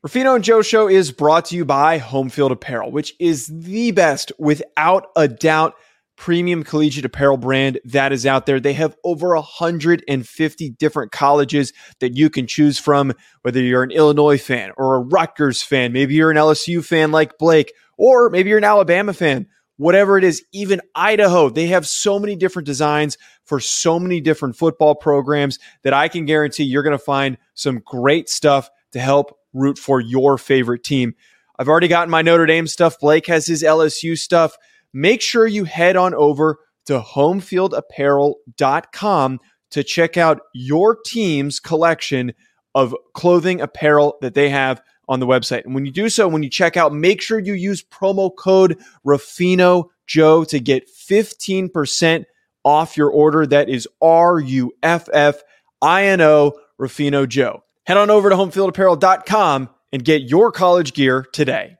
Ruffino and Joe Show is brought to you by Home Field Apparel, which is the best, without a doubt, premium collegiate apparel brand that is out there. They have over 150 different colleges that you can choose from, whether you're an Illinois fan or a Rutgers fan, maybe you're an LSU fan like Blake, or maybe you're an Alabama fan. Whatever it is, even Idaho, they have so many different designs for so many different football programs that I can guarantee you're going to find some great stuff to help root for your favorite team. I've already gotten my Notre Dame stuff. Blake has his LSU stuff. Make sure you head on over to homefieldapparel.com to check out your team's collection of clothing apparel that they have on the website. And when you do so, when you check out, make sure you use promo code Ruffino Joe to get 15% off your order. That is R U F F I N O Ruffino Joe. Head on over to homefieldapparel.com and get your college gear today.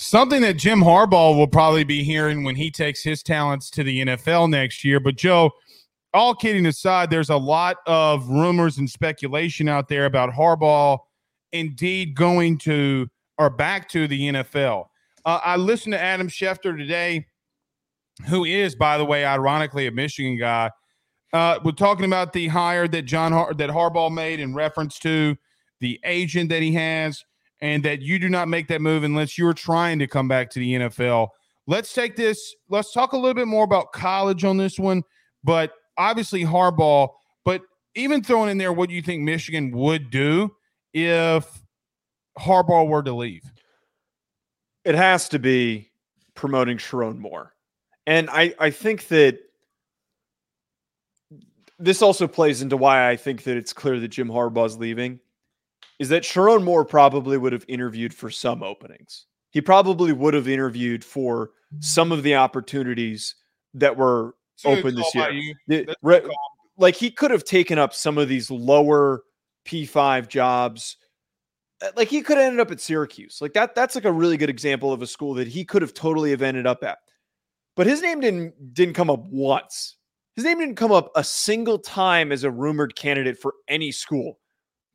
Something that Jim Harbaugh will probably be hearing when he takes his talents to the NFL next year. But, Joe, all kidding aside, there's a lot of rumors and speculation out there about Harbaugh indeed going to or back to the NFL. Uh, I listened to Adam Schefter today, who is, by the way, ironically, a Michigan guy. Uh, we're talking about the hire that John Har- that Harbaugh made in reference to the agent that he has, and that you do not make that move unless you're trying to come back to the NFL. Let's take this. Let's talk a little bit more about college on this one, but obviously Harbaugh. But even throwing in there what do you think Michigan would do if Harbaugh were to leave. It has to be promoting Sherrone Moore. And I, I think that this also plays into why I think that it's clear that Jim Harbaugh's leaving. Is that Sherrone Moore probably would have interviewed for some openings. He probably would have interviewed for some of the opportunities that were open this year. The- re- like he could have taken up some of these lower P5 jobs. Uh, Like he could have ended up at Syracuse. Like that that's like a really good example of a school that he could have totally have ended up at. But his name didn't didn't come up once. His name didn't come up a single time as a rumored candidate for any school.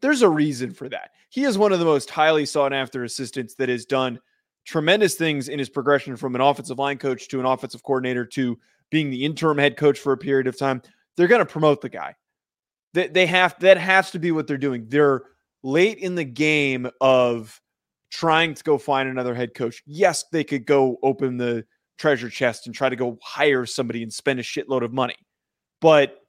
There's a reason for that. He is one of the most highly sought after assistants that has done tremendous things in his progression from an offensive line coach to an offensive coordinator to being the interim head coach for a period of time. They're going to promote the guy. They, they have that has to be what they're doing. They're late in the game of trying to go find another head coach. Yes, they could go open the treasure chest and try to go hire somebody and spend a shitload of money. But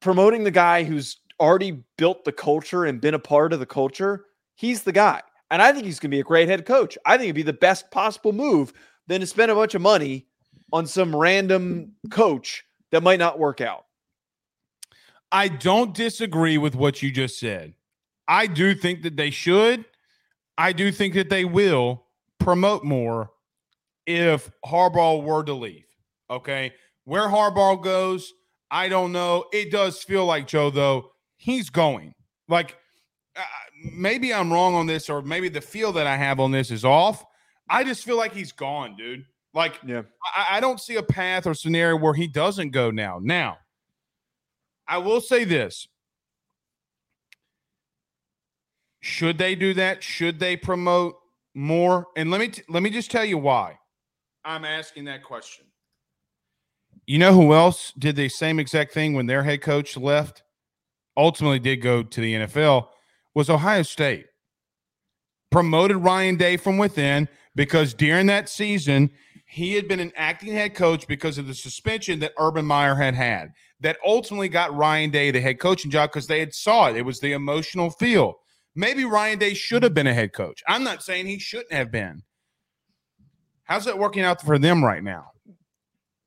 promoting the guy who's already built the culture and been a part of the culture, he's the guy. And I think he's going to be a great head coach. I think it'd be the best possible move than to spend a bunch of money on some random coach that might not work out. I don't disagree with what you just said. I do think that they should. I do think that they will promote Moore if Harbaugh were to leave. Okay. Where Harbaugh goes, I don't know. It does feel like, Joe, though, he's going. Like, uh, maybe I'm wrong on this, or maybe the feel that I have on this is off. I just feel like he's gone, dude. Like, yeah. I, I don't see a path or scenario where he doesn't go now. Now, I will say this. Should they do that? Should they promote Moore? And let me t- let me just tell you why I'm asking that question. You know who else did the same exact thing when their head coach left? Ultimately, did go to the NFL was Ohio State. Promoted Ryan Day from within because during that season he had been an acting head coach because of the suspension that Urban Meyer had had. That ultimately got Ryan Day the head coaching job because they had saw it. It was the emotional feel. Maybe Ryan Day should have been a head coach. I'm not saying he shouldn't have been. How's that working out for them right now?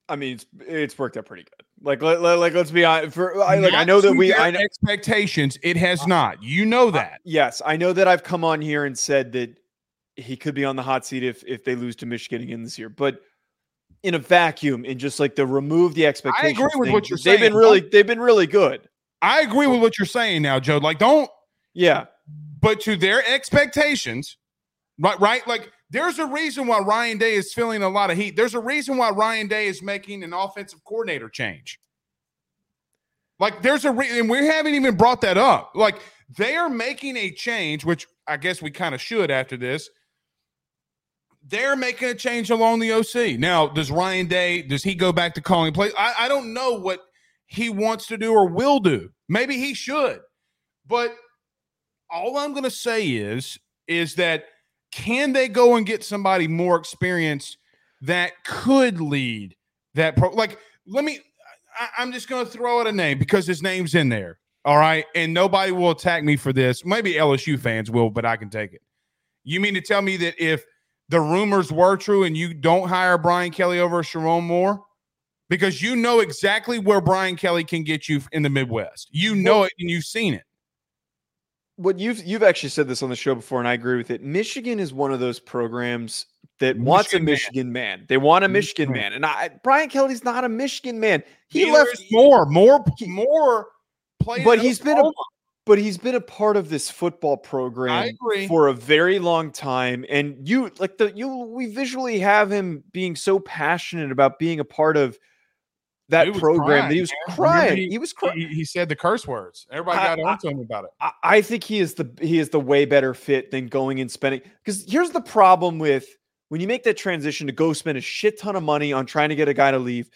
I mean, it's it's worked out pretty good. Like, let, let, like let's be honest. For I, like, I know that we I know, expectations. It has not. You know that. Yes, I know that I've come on here and said that he could be on the hot seat if if they lose to Michigan again this year. But in a vacuum, and just like the remove the expectations. I agree with thing, what you're they've saying. They've been really they've been really good. I agree with what you're saying now, Joe. Like, don't. Yeah. But to their expectations, right? Right. Like, there's a reason why Ryan Day is feeling a lot of heat. There's a reason why Ryan Day is making an offensive coordinator change. Like, there's a reason, we haven't even brought that up. Like, they are making a change, which I guess we kind of should after this they're making a change along the OC. Now, does Ryan Day, does he go back to calling plays? I, I don't know what he wants to do or will do. Maybe he should. But all I'm going to say is, is that can they go and get somebody more experienced that could lead that pro? Like, let me, I, I'm just going to throw out a name because his name's in there. All right. And nobody will attack me for this. Maybe LSU fans will, but I can take it. You mean to tell me that if the rumors were true and you don't hire Brian Kelly over Sherrone Moore? Because you know exactly where Brian Kelly can get you in the Midwest. You know well, it and you've seen it. What you've you've actually said this on the show before, and I agree with it. Michigan is one of those programs that Michigan wants a Michigan man. man. They want a Michigan man, man. and I, Brian Kelly's not a Michigan man. He left more, more, more. But he's been a but he's been a part of this football program for a very long time and you like the you we visually have him being so passionate about being a part of that program crying, that he was man. crying. he, he, was crying he, he, said the curse words. Everybody got on to him about it. I, I think he is the he is the way better fit than going and spending because here's the problem with when you make that transition to go spend a shit ton of money on trying to get a guy to leave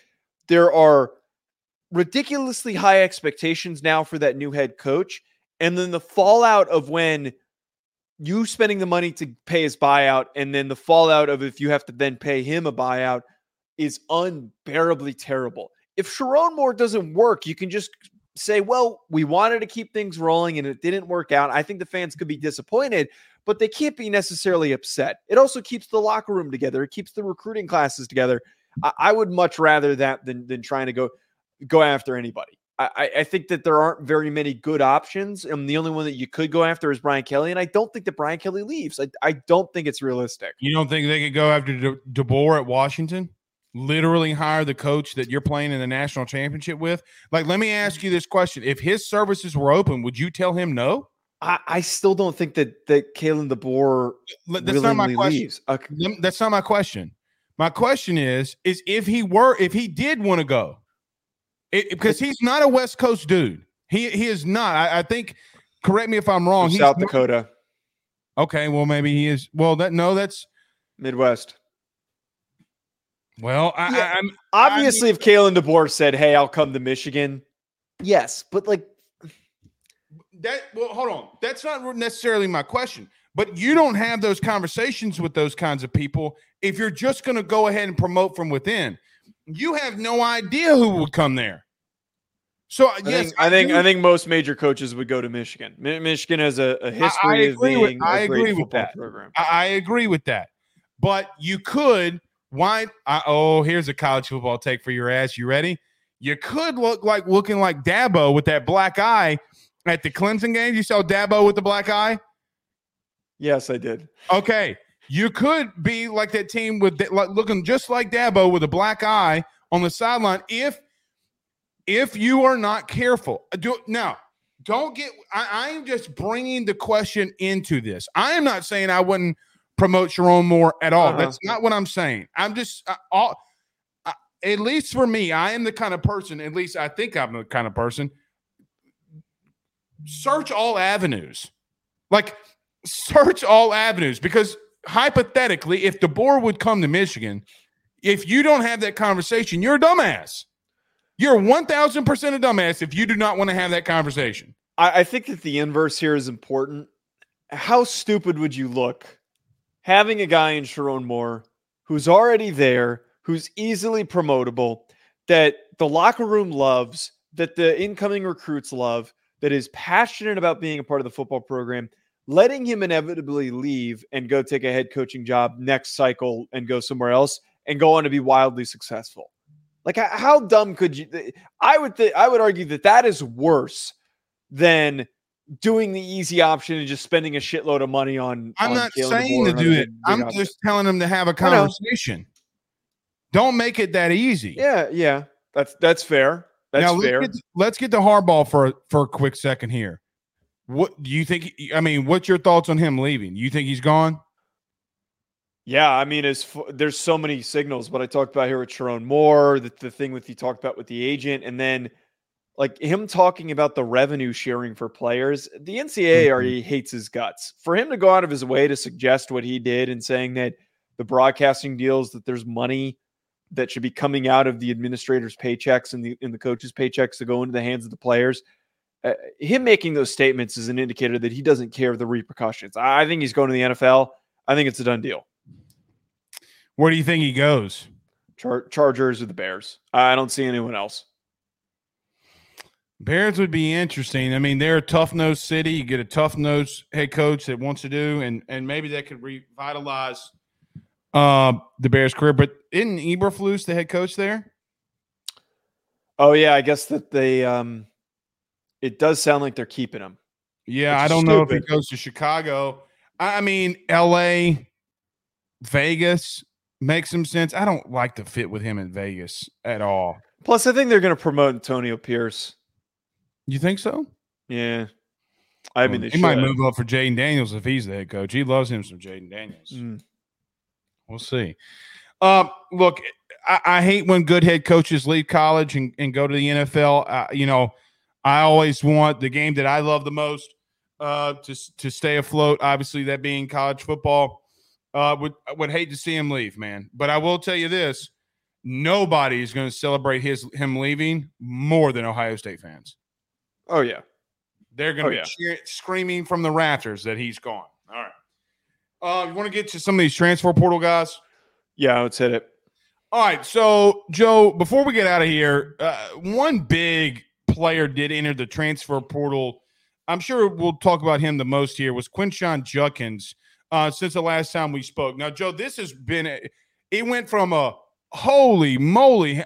there are ridiculously high expectations now for that new head coach and then the fallout of when you spending the money to pay his buyout, and then the fallout of if you have to then pay him a buyout is unbearably terrible. If Sherrone Moore doesn't work, you can just say, well, we wanted to keep things rolling and it didn't work out. I think the fans could be disappointed, but they can't be necessarily upset. It also keeps the locker room together, it keeps the recruiting classes together. I, I would much rather that than than trying to go go after anybody. I, I think that there aren't very many good options. And the only one that you could go after is Brian Kelly. And I don't think that Brian Kelly leaves. I, I don't think it's realistic. You don't think they could go after De- DeBoer at Washington? Literally hire the coach that you're playing in the national championship with? Like, let me ask you this question. If his services were open, would you tell him no? I, I still don't think that that Kalen DeBoer that's not my question. leaves. Okay. That's not my question. My question is, is if he were, if he did want to go, because he's not a West Coast dude. He he is not. I, I think. Correct me if I'm wrong. He's South Dakota. Okay, well maybe he is. Well, that no, that's Midwest. Well, I, yeah, I, am obviously I if Kalen DeBoer said, "Hey, I'll come to Michigan," yes, but like that. Well, hold on. That's not necessarily my question. But you don't have those conversations with those kinds of people if you're just going to go ahead and promote from within you have no idea who would come there. So I yes, think I think, I think most major coaches would go to Michigan. Mi- Michigan has a, a history of with- being I a great agree with that. program. I, I agree with that. But you could why I, oh, here's a college football take for your ass. You ready? You could look like looking like Dabo with that black eye at the Clemson game. You saw Dabo with the black eye? Yes, I did. Okay. You could be like that team with like, looking just like Dabo with a black eye on the sideline if if you are not careful. Do now. Don't get. I, I am just bringing the question into this. I am not saying I wouldn't promote Sherrone Moore at all. Uh-huh. That's not what I'm saying. I'm just uh, all. At least for me, I am the kind of person. At least I think I'm the kind of person. Search all avenues, like search all avenues, because hypothetically, if DeBoer would come to Michigan, if you don't have that conversation, you're a dumbass. You're 1000% a dumbass if you do not want to have that conversation. I, I think that the inverse here is important. How stupid would you look having a guy in Sherrone Moore who's already there, who's easily promotable, that the locker room loves, that the incoming recruits love, that is passionate about being a part of the football program, letting him inevitably leave and go take a head coaching job next cycle and go somewhere else and go on to be wildly successful. Like how, dumb could you? I would th- I would argue that that is worse than doing the easy option and just spending a shitload of money on. I'm on not Kalen saying to do it. I'm just telling them to have a conversation. Don't make it that easy. yeah, yeah. That's that's fair. That's now fair. let's get, let's get to Harbaugh for for a quick second here. What do you think? I mean, what's your thoughts on him leaving? You think he's gone? Yeah, I mean, as there's so many signals. What I talked about here with Sherrone Moore, the, the thing with you talked about with the agent, and then like him talking about the revenue sharing for players. The NCAA Mhm. already hates his guts. For him to go out of his way to suggest what he did and saying that the broadcasting deals that there's money that should be coming out of the administrators' paychecks and the in the coaches' paychecks to go into the hands of the players. Uh, him making those statements is an indicator that he doesn't care of the repercussions. I I think he's going to the NFL. I think it's a done deal. Where do you think he goes? Char- Chargers or the Bears. I don't see anyone else. Bears would be interesting. I mean, they're a tough nosed city. You get a tough nosed head coach that wants to do, and and maybe that could revitalize uh, the Bears' career. But isn't Eberflus the head coach there? Oh yeah, I guess that they. um It does sound like they're keeping him. Yeah, I don't know if he goes to Chicago. I mean, L.A., Vegas makes some sense. I don't like the fit with him in Vegas at all. Plus, I think they're going to promote Antonio Pierce. You think so? Yeah, I mean, they he might move up for Jayden Daniels if he's the head coach. He loves him some Jayden Daniels. Mm. We'll see. Um, look, I, I hate when good head coaches leave college and, and go to the NFL. Uh, you know, I always want the game that I love the most uh, to to stay afloat. Obviously, that being college football. Uh, would I would hate to see him leave, man. But I will tell you this: nobody is going to celebrate his him leaving more than Ohio State fans. Oh yeah, They're going to Oh, be yeah. cheer- screaming from the rafters that he's gone. All right. Uh, you want to get to some of these transfer portal guys? yeah. Let's hit it. All right. So, Joe, before we get out of here, uh, one big player did enter the transfer portal. I'm sure we'll talk about him the most here was Quinshon Judkins uh, since the last time we spoke. Now, Joe, this has been, it went from a holy moly,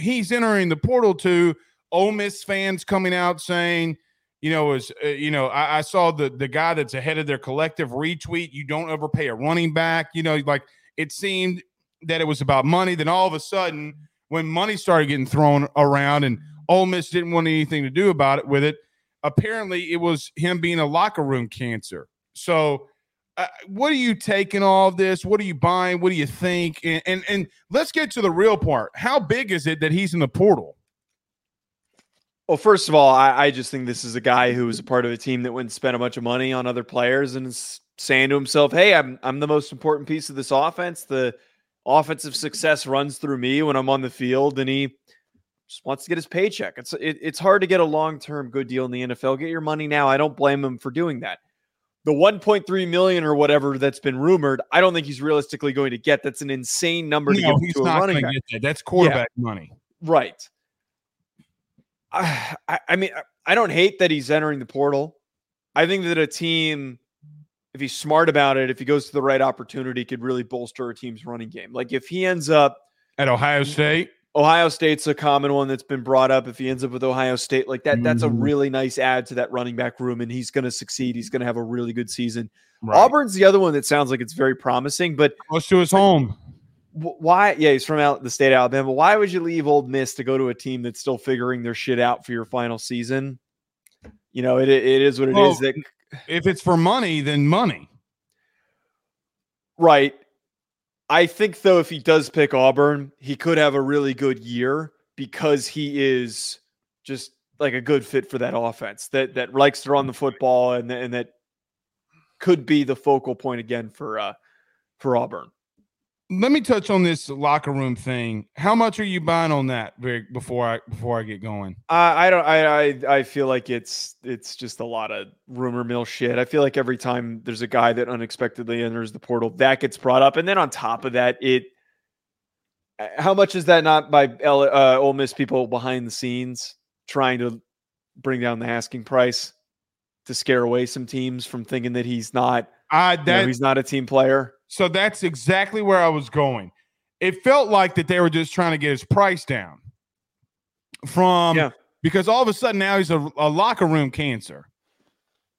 he's entering the portal to Ole Miss fans coming out saying, you know, is uh, you know, I, I saw the the guy that's ahead of their collective retweet. You don't overpay a running back. You know, like it seemed that it was about money. Then all of a sudden, when money started getting thrown around and Ole Miss didn't want anything to do about it with it, apparently it was him being a locker room cancer. So, uh, what are you taking all this? What are you buying? What do you think? And, and and let's get to the real part. How big is it that he's in the portal? Well, first of all, I, I just think this is a guy who was a part of a team that went and spent a bunch of money on other players and is saying to himself, "Hey, I'm I'm the most important piece of this offense. The offensive success runs through me when I'm on the field." And he just wants to get his paycheck. It's it, it's hard to get a long term good deal in the NFL. Get your money now. I don't blame him for doing that. The 1.3 million or whatever that's been rumored, I don't think he's realistically going to get. That's an insane number to No, give he's to a running back. to get that. That's quarterback money. Right. I, I mean, I don't hate that he's entering the portal. I think that a team, if he's smart about it, if he goes to the right opportunity, could really bolster a team's running game. Like if he ends up at Ohio State, Ohio State's a common one that's been brought up. If he ends up with Ohio State, like that, mm-hmm. that's a mm-hmm. really nice add to that running back room, and he's going to succeed. He's going to have a really good season. Right. Auburn's the other one that sounds like it's very promising, but close to his home. Why? Yeah, he's from out the state of Alabama. Why would you leave Ole Miss to go to a team that's still figuring their shit out for your final season? You know, it it is what it well, is. That if it's for money, then money. Right. I think though, if he does pick Auburn, he could have a really good year because he is just like a good fit for that offense that that likes to run the football and and that could be the focal point again for uh for Auburn let me touch on this locker room thing. How much are you buying on that before I before I get going? Uh, I don't. I, I I feel like it's it's just a lot of rumor mill shit. I feel like every time there's a guy that unexpectedly enters the portal, that gets brought up, and then on top of that, it. Uh, how much is that not by L, uh, Ole Miss people behind the scenes trying to bring down the asking price to scare away some teams from thinking that he's not. Uh, that, you know, he's not a team player. So that's exactly where I was going. It felt like that they were just trying to get his price down from yeah. because all of a sudden now he's a, a locker room cancer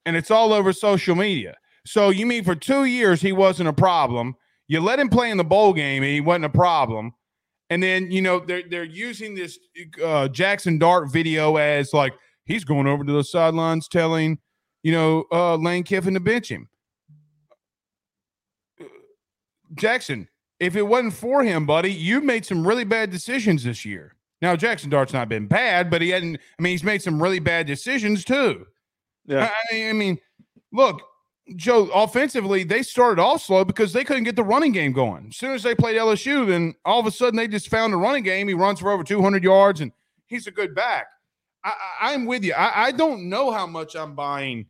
and it's all over social media. So you mean for two years he wasn't a problem? You let him play in the bowl game and he wasn't a problem. And then you know they're they're using this uh, Jackson Dart video as like he's going over to the sidelines telling you know uh, Lane Kiffin to bench him. Jackson, if it wasn't for him, buddy, you made some really bad decisions this year. Now, Jackson Dart's not been bad, but he hadn't. I mean, he's made some really bad decisions too. Yeah. I, I mean, look, Joe, offensively, they started off slow because they couldn't get the running game going. As soon as they played LSU, then all of a sudden they just found a running game. He runs for over 200 yards and he's a good back. I, am with you. I, I, don't know how much I'm buying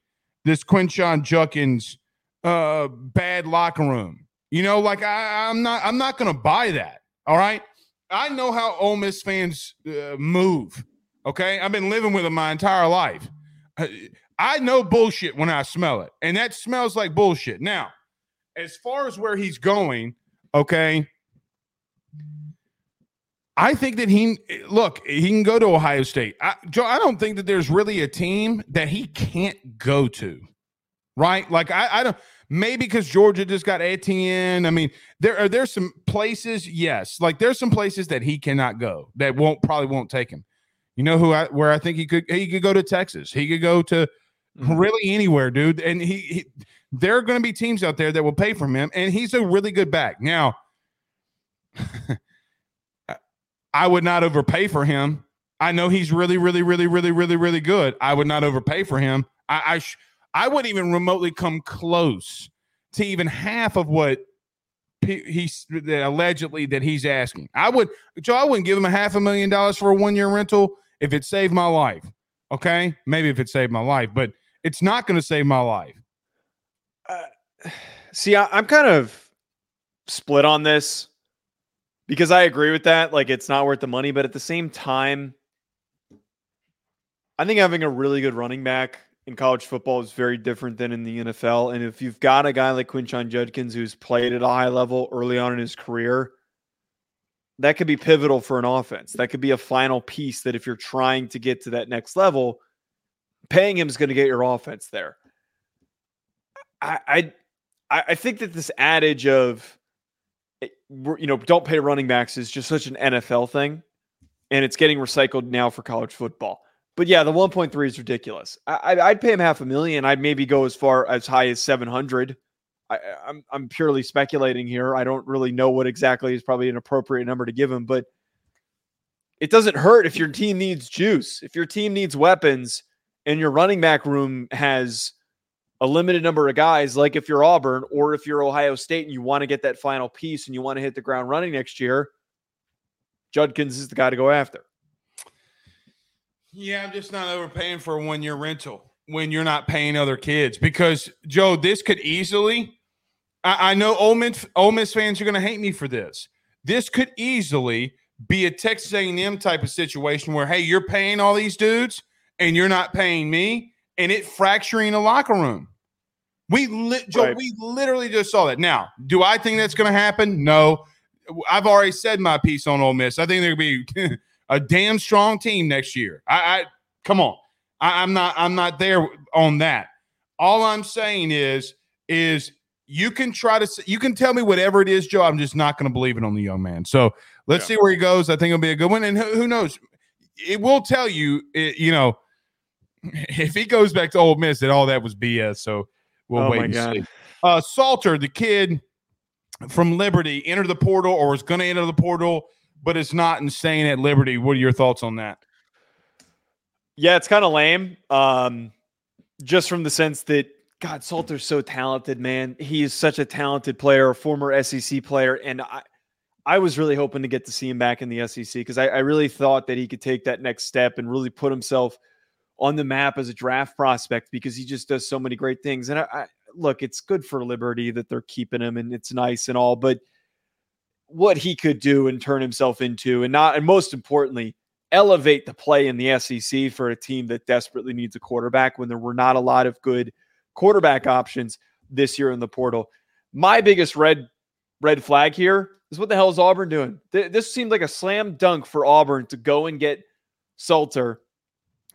this Quinshon Judkins uh, bad locker room. You know, like I, I'm not, I'm not to buy that. All right. I know how Ole Miss fans uh, move. Okay, I've been living with them my entire life. I know bullshit when I smell it, and that smells like bullshit. Now, as far as where he's going, okay, I think that he look he can go to Ohio State. I, Joe, I don't think that there's really a team that he can't go to, right? Like I, I don't. Maybe because Georgia just got Etienne. I mean, there are there's some places, yes, like there's some places that he cannot go that won't probably won't take him. You know who I where I think he could he could go to Texas. He could go to mm-hmm. really anywhere, dude. And he, he there are going to be teams out there that will pay for him, and he's a really good back. Now, I would not overpay for him. I know he's really, really, really, really, really, really good. I would not overpay for him. I, I sh- I wouldn't even remotely come close to even half of what he's allegedly that he's asking. I would, Joe, I wouldn't give him a half a million dollars for a one year rental if it saved my life. Okay, maybe if it saved my life, but it's not going to save my life. Uh, see, I, I'm kind of split on this because I agree with that. Like, it's not worth the money, but at the same time, I think having a really good running back in college football is very different than in the NFL. And if you've got a guy like Quinshon Judkins who's played at a high level early on in his career, that could be pivotal for an offense. That could be a final piece that if you're trying to get to that next level, paying him is going to get your offense there. I I I think that this adage of eh, you know don't pay running backs is just such an NFL thing, and it's getting recycled now for college football. But yeah, the 1.3 is ridiculous. I, would pay him half a million. I'd maybe go as far as high as 700. I, I'm I'm purely speculating here. I don't really know what exactly is probably an appropriate number to give him, but it doesn't hurt if your team needs juice. If your team needs weapons and your running back room has a limited number of guys, like if you're Auburn or if you're Ohio State and you want to get that final piece and you want to hit the ground running next year, Judkins is the guy to go after. Yeah, I'm just not overpaying for a one year rental when you're not paying other kids because Joe, this could easily. I, I know Ole Miss, Ole Miss fans are going to hate me for this. This could easily be a Texas A&M type of situation where hey, you're paying all these dudes and you're not paying me, and it fracturing the locker room. We li- Joe, Right. we literally just saw that. Now, do I think that's going to happen? No. I've already said my piece on Ole Miss. I think they're going to be a damn strong team next year. I, I come on. I, I'm not. I'm not there on that. All I'm saying is, is you can try to. You can tell me whatever it is, Joe. I'm just not going to believe it on the young man. So let's Yeah. see where he goes. I think it'll be a good one. And who, who knows? It will tell you. It, you know, if he goes back to Ole Miss, that all that was BS. So we'll Oh wait and God. see. Uh, Salter, the kid from Liberty, entered the portal or is going to enter the portal, but it's not staying at Liberty. What are your thoughts on that? Yeah, it's kind of lame. Um, just from the sense that God, Salter's so talented, man. He is such a talented player, a former SEC player, and I, I was really hoping to get to see him back in the SEC because I, I really thought that he could take that next step and really put himself on the map as a draft prospect because he just does so many great things. And I, I look, it's good for Liberty that they're keeping him, and it's nice and all, but what he could do and turn himself into, and not, and most importantly, elevate the play in the SEC for a team that desperately needs a quarterback when there were not a lot of good quarterback options this year in the portal. My biggest red red flag here is what the hell is Auburn doing? Th- This seemed like a slam dunk for Auburn to go and get Salter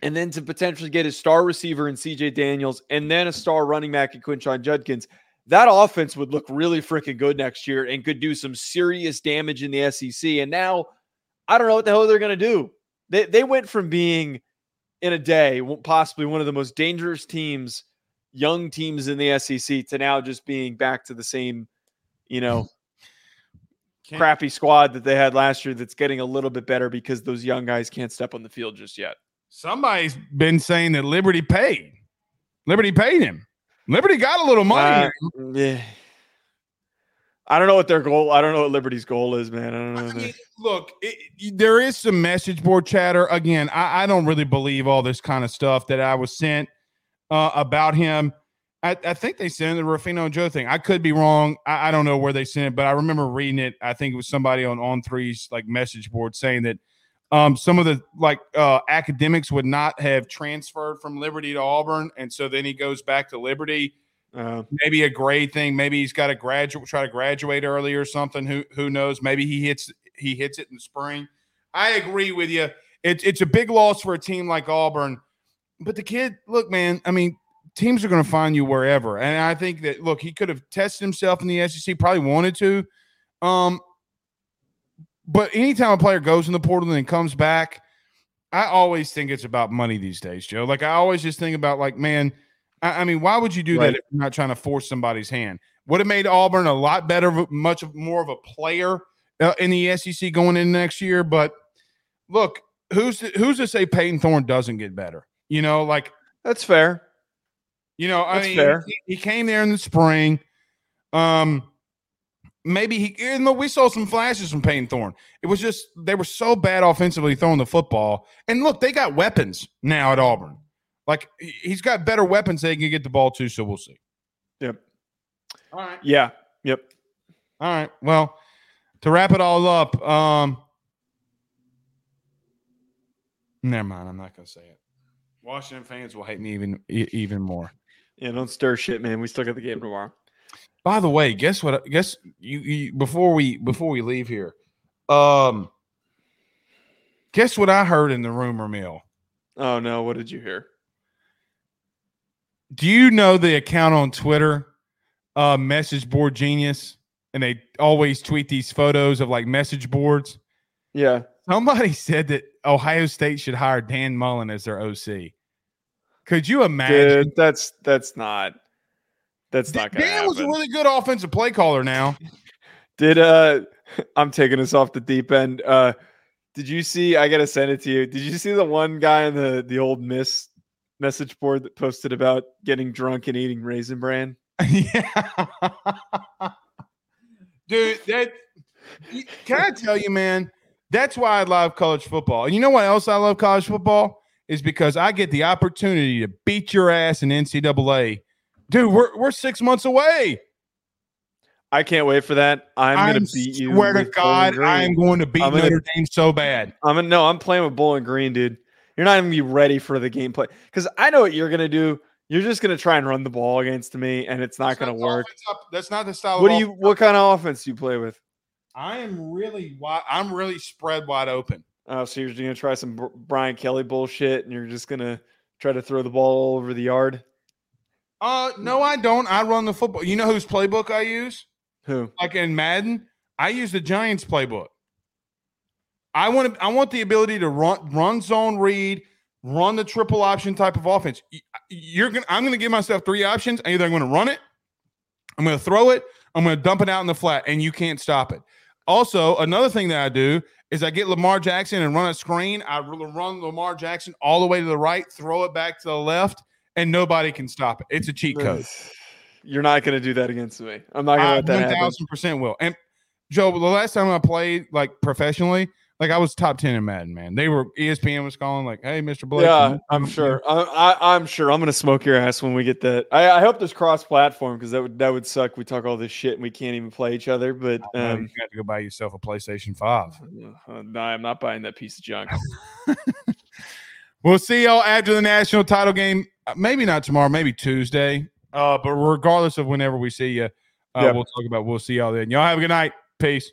and then to potentially get his star receiver in CJ Daniels and then a star running back in Quinshon Judkins. That offense would look really freaking good next year and could do some serious damage in the SEC. And now I don't know what the hell they're going to do. They, they went from being in a day possibly one of the most dangerous teams, young teams in the SEC, to now just being back to the same, you know, Can't- crappy squad that they had last year that's getting a little bit better because those young guys can't step on the field just yet. Somebody's been saying that Liberty paid. Liberty paid him. Liberty got a little money. Uh, yeah. I don't know what their goal. I don't know what Liberty's goal is, man. I don't know. I mean, look, it, there is some message board chatter. Again, I, I don't really believe all this kind of stuff that I was sent uh, about him. I, I think they sent the Ruffino Joe thing. I could be wrong. I, I don't know where they sent it, but I remember reading it. I think it was somebody on on threes like message board saying that um, some of the like uh, academics would not have transferred from Liberty to Auburn, and so then he goes back to Liberty uh, maybe a grade thing. Maybe he's got to graduate, try to graduate early or something. Who who knows? Maybe he hits he hits it in the spring. I agree with you. It's it's a big loss for a team like Auburn, but the kid, look, man. I mean, teams are going to find you wherever, and I think that look, he could have tested himself in the SEC. Probably wanted to. Um, but anytime a player goes in the portal and then comes back, I always think it's about money these days, Joe. Like I always just think about like, man, I, I mean, why would you do Right. that if you're not trying to force somebody's hand? Would have made Auburn a lot better, much more of a player uh, in the SEC going in next year. But look, who's to, who's to say Payton Thorne doesn't get better? You know, like that's fair. you know, I That's mean, fair. He, he came there in the spring. Um, maybe he, you know, we saw some flashes from Payton Thorne. It was just they were so bad offensively throwing the football. And look, they got weapons now at Auburn. Like he- he's got better weapons they can get the ball to. So we'll see. Yep. All right. Yeah. Yep. All right. Well, to wrap it all up, um, never mind. I'm not gonna say it. Washington fans will hate me even even more. Yeah. Don't stir shit, man. We still got the game tomorrow. By the way, guess what? Guess you, you before we before we leave here, um, guess what I heard in the rumor mill. Oh no. What did you hear? Do you know the account on Twitter, uh, Message Board Genius, and they always tweet these photos of like message boards. Yeah. Somebody said that Ohio State should hire Dan Mullen as their OC. Could you imagine? Dude, that's that's not that's not gonna Dan was a really good offensive play caller. Now, Did uh I'm taking us off the deep end. Uh did you see I gotta send it to you. Did you see the one guy on the the Ole Miss message board that posted about getting drunk and eating raisin bran? yeah, dude. That can I tell you, man? That's why I love college football. And you know what else I love college football is because I get the opportunity to beat your ass in NCAA. Dude, we're we're six months away. I can't wait for that. I'm I gonna beat you. I swear to God, I am going to beat I'm gonna- Notre Dame so bad. I'm gonna no. I'm playing with Bowling Green, dude. You're not even gonna be ready for the gameplay because I know what you're gonna do. You're just gonna try and run the ball against me, and it's not That's gonna the work. That's not the style. What of do you? What kind of offense do you play with? I am really wide. I'm really spread wide open. Oh, so you're gonna try some Brian Kelly bullshit, and you're just gonna try to throw the ball all over the yard. Uh, no, I don't. I run the football. You know whose playbook I use? Who? Like in Madden, I use the Giants playbook. I want to. I want the ability to run, run zone read, run the triple option type of offense. You're gonna. I'm gonna give myself three options. Either I'm gonna run it, I'm gonna throw it, I'm gonna dump it out in the flat, and you can't stop it. Also, another thing that I do is I get Lamar Jackson and run a screen. I run Lamar Jackson all the way to the right, throw it back to the left, and nobody can stop it. It's a cheat code. You're not gonna do that against me. I'm not gonna I let that one happen. thousand percent will. And Joe, the last time I played like professionally, like I was top ten in Madden. Man, they were ESPN was calling like, "Hey, Mister Blake." Yeah, I'm sure. I, I, I'm sure. I'm gonna smoke your ass when we get that. I, I hope there's cross-platform because that would that would suck. We talk all this shit and we can't even play each other. But know, um, you have to go buy yourself a PlayStation Five. uh, no, I'm not buying that piece of junk. We'll see y'all after the national title game. Uh, Maybe not tomorrow, maybe Tuesday. Uh, but regardless of whenever we see you, uh, Yep. we'll talk about. We'll see y'all then. Y'all have a good night. Peace.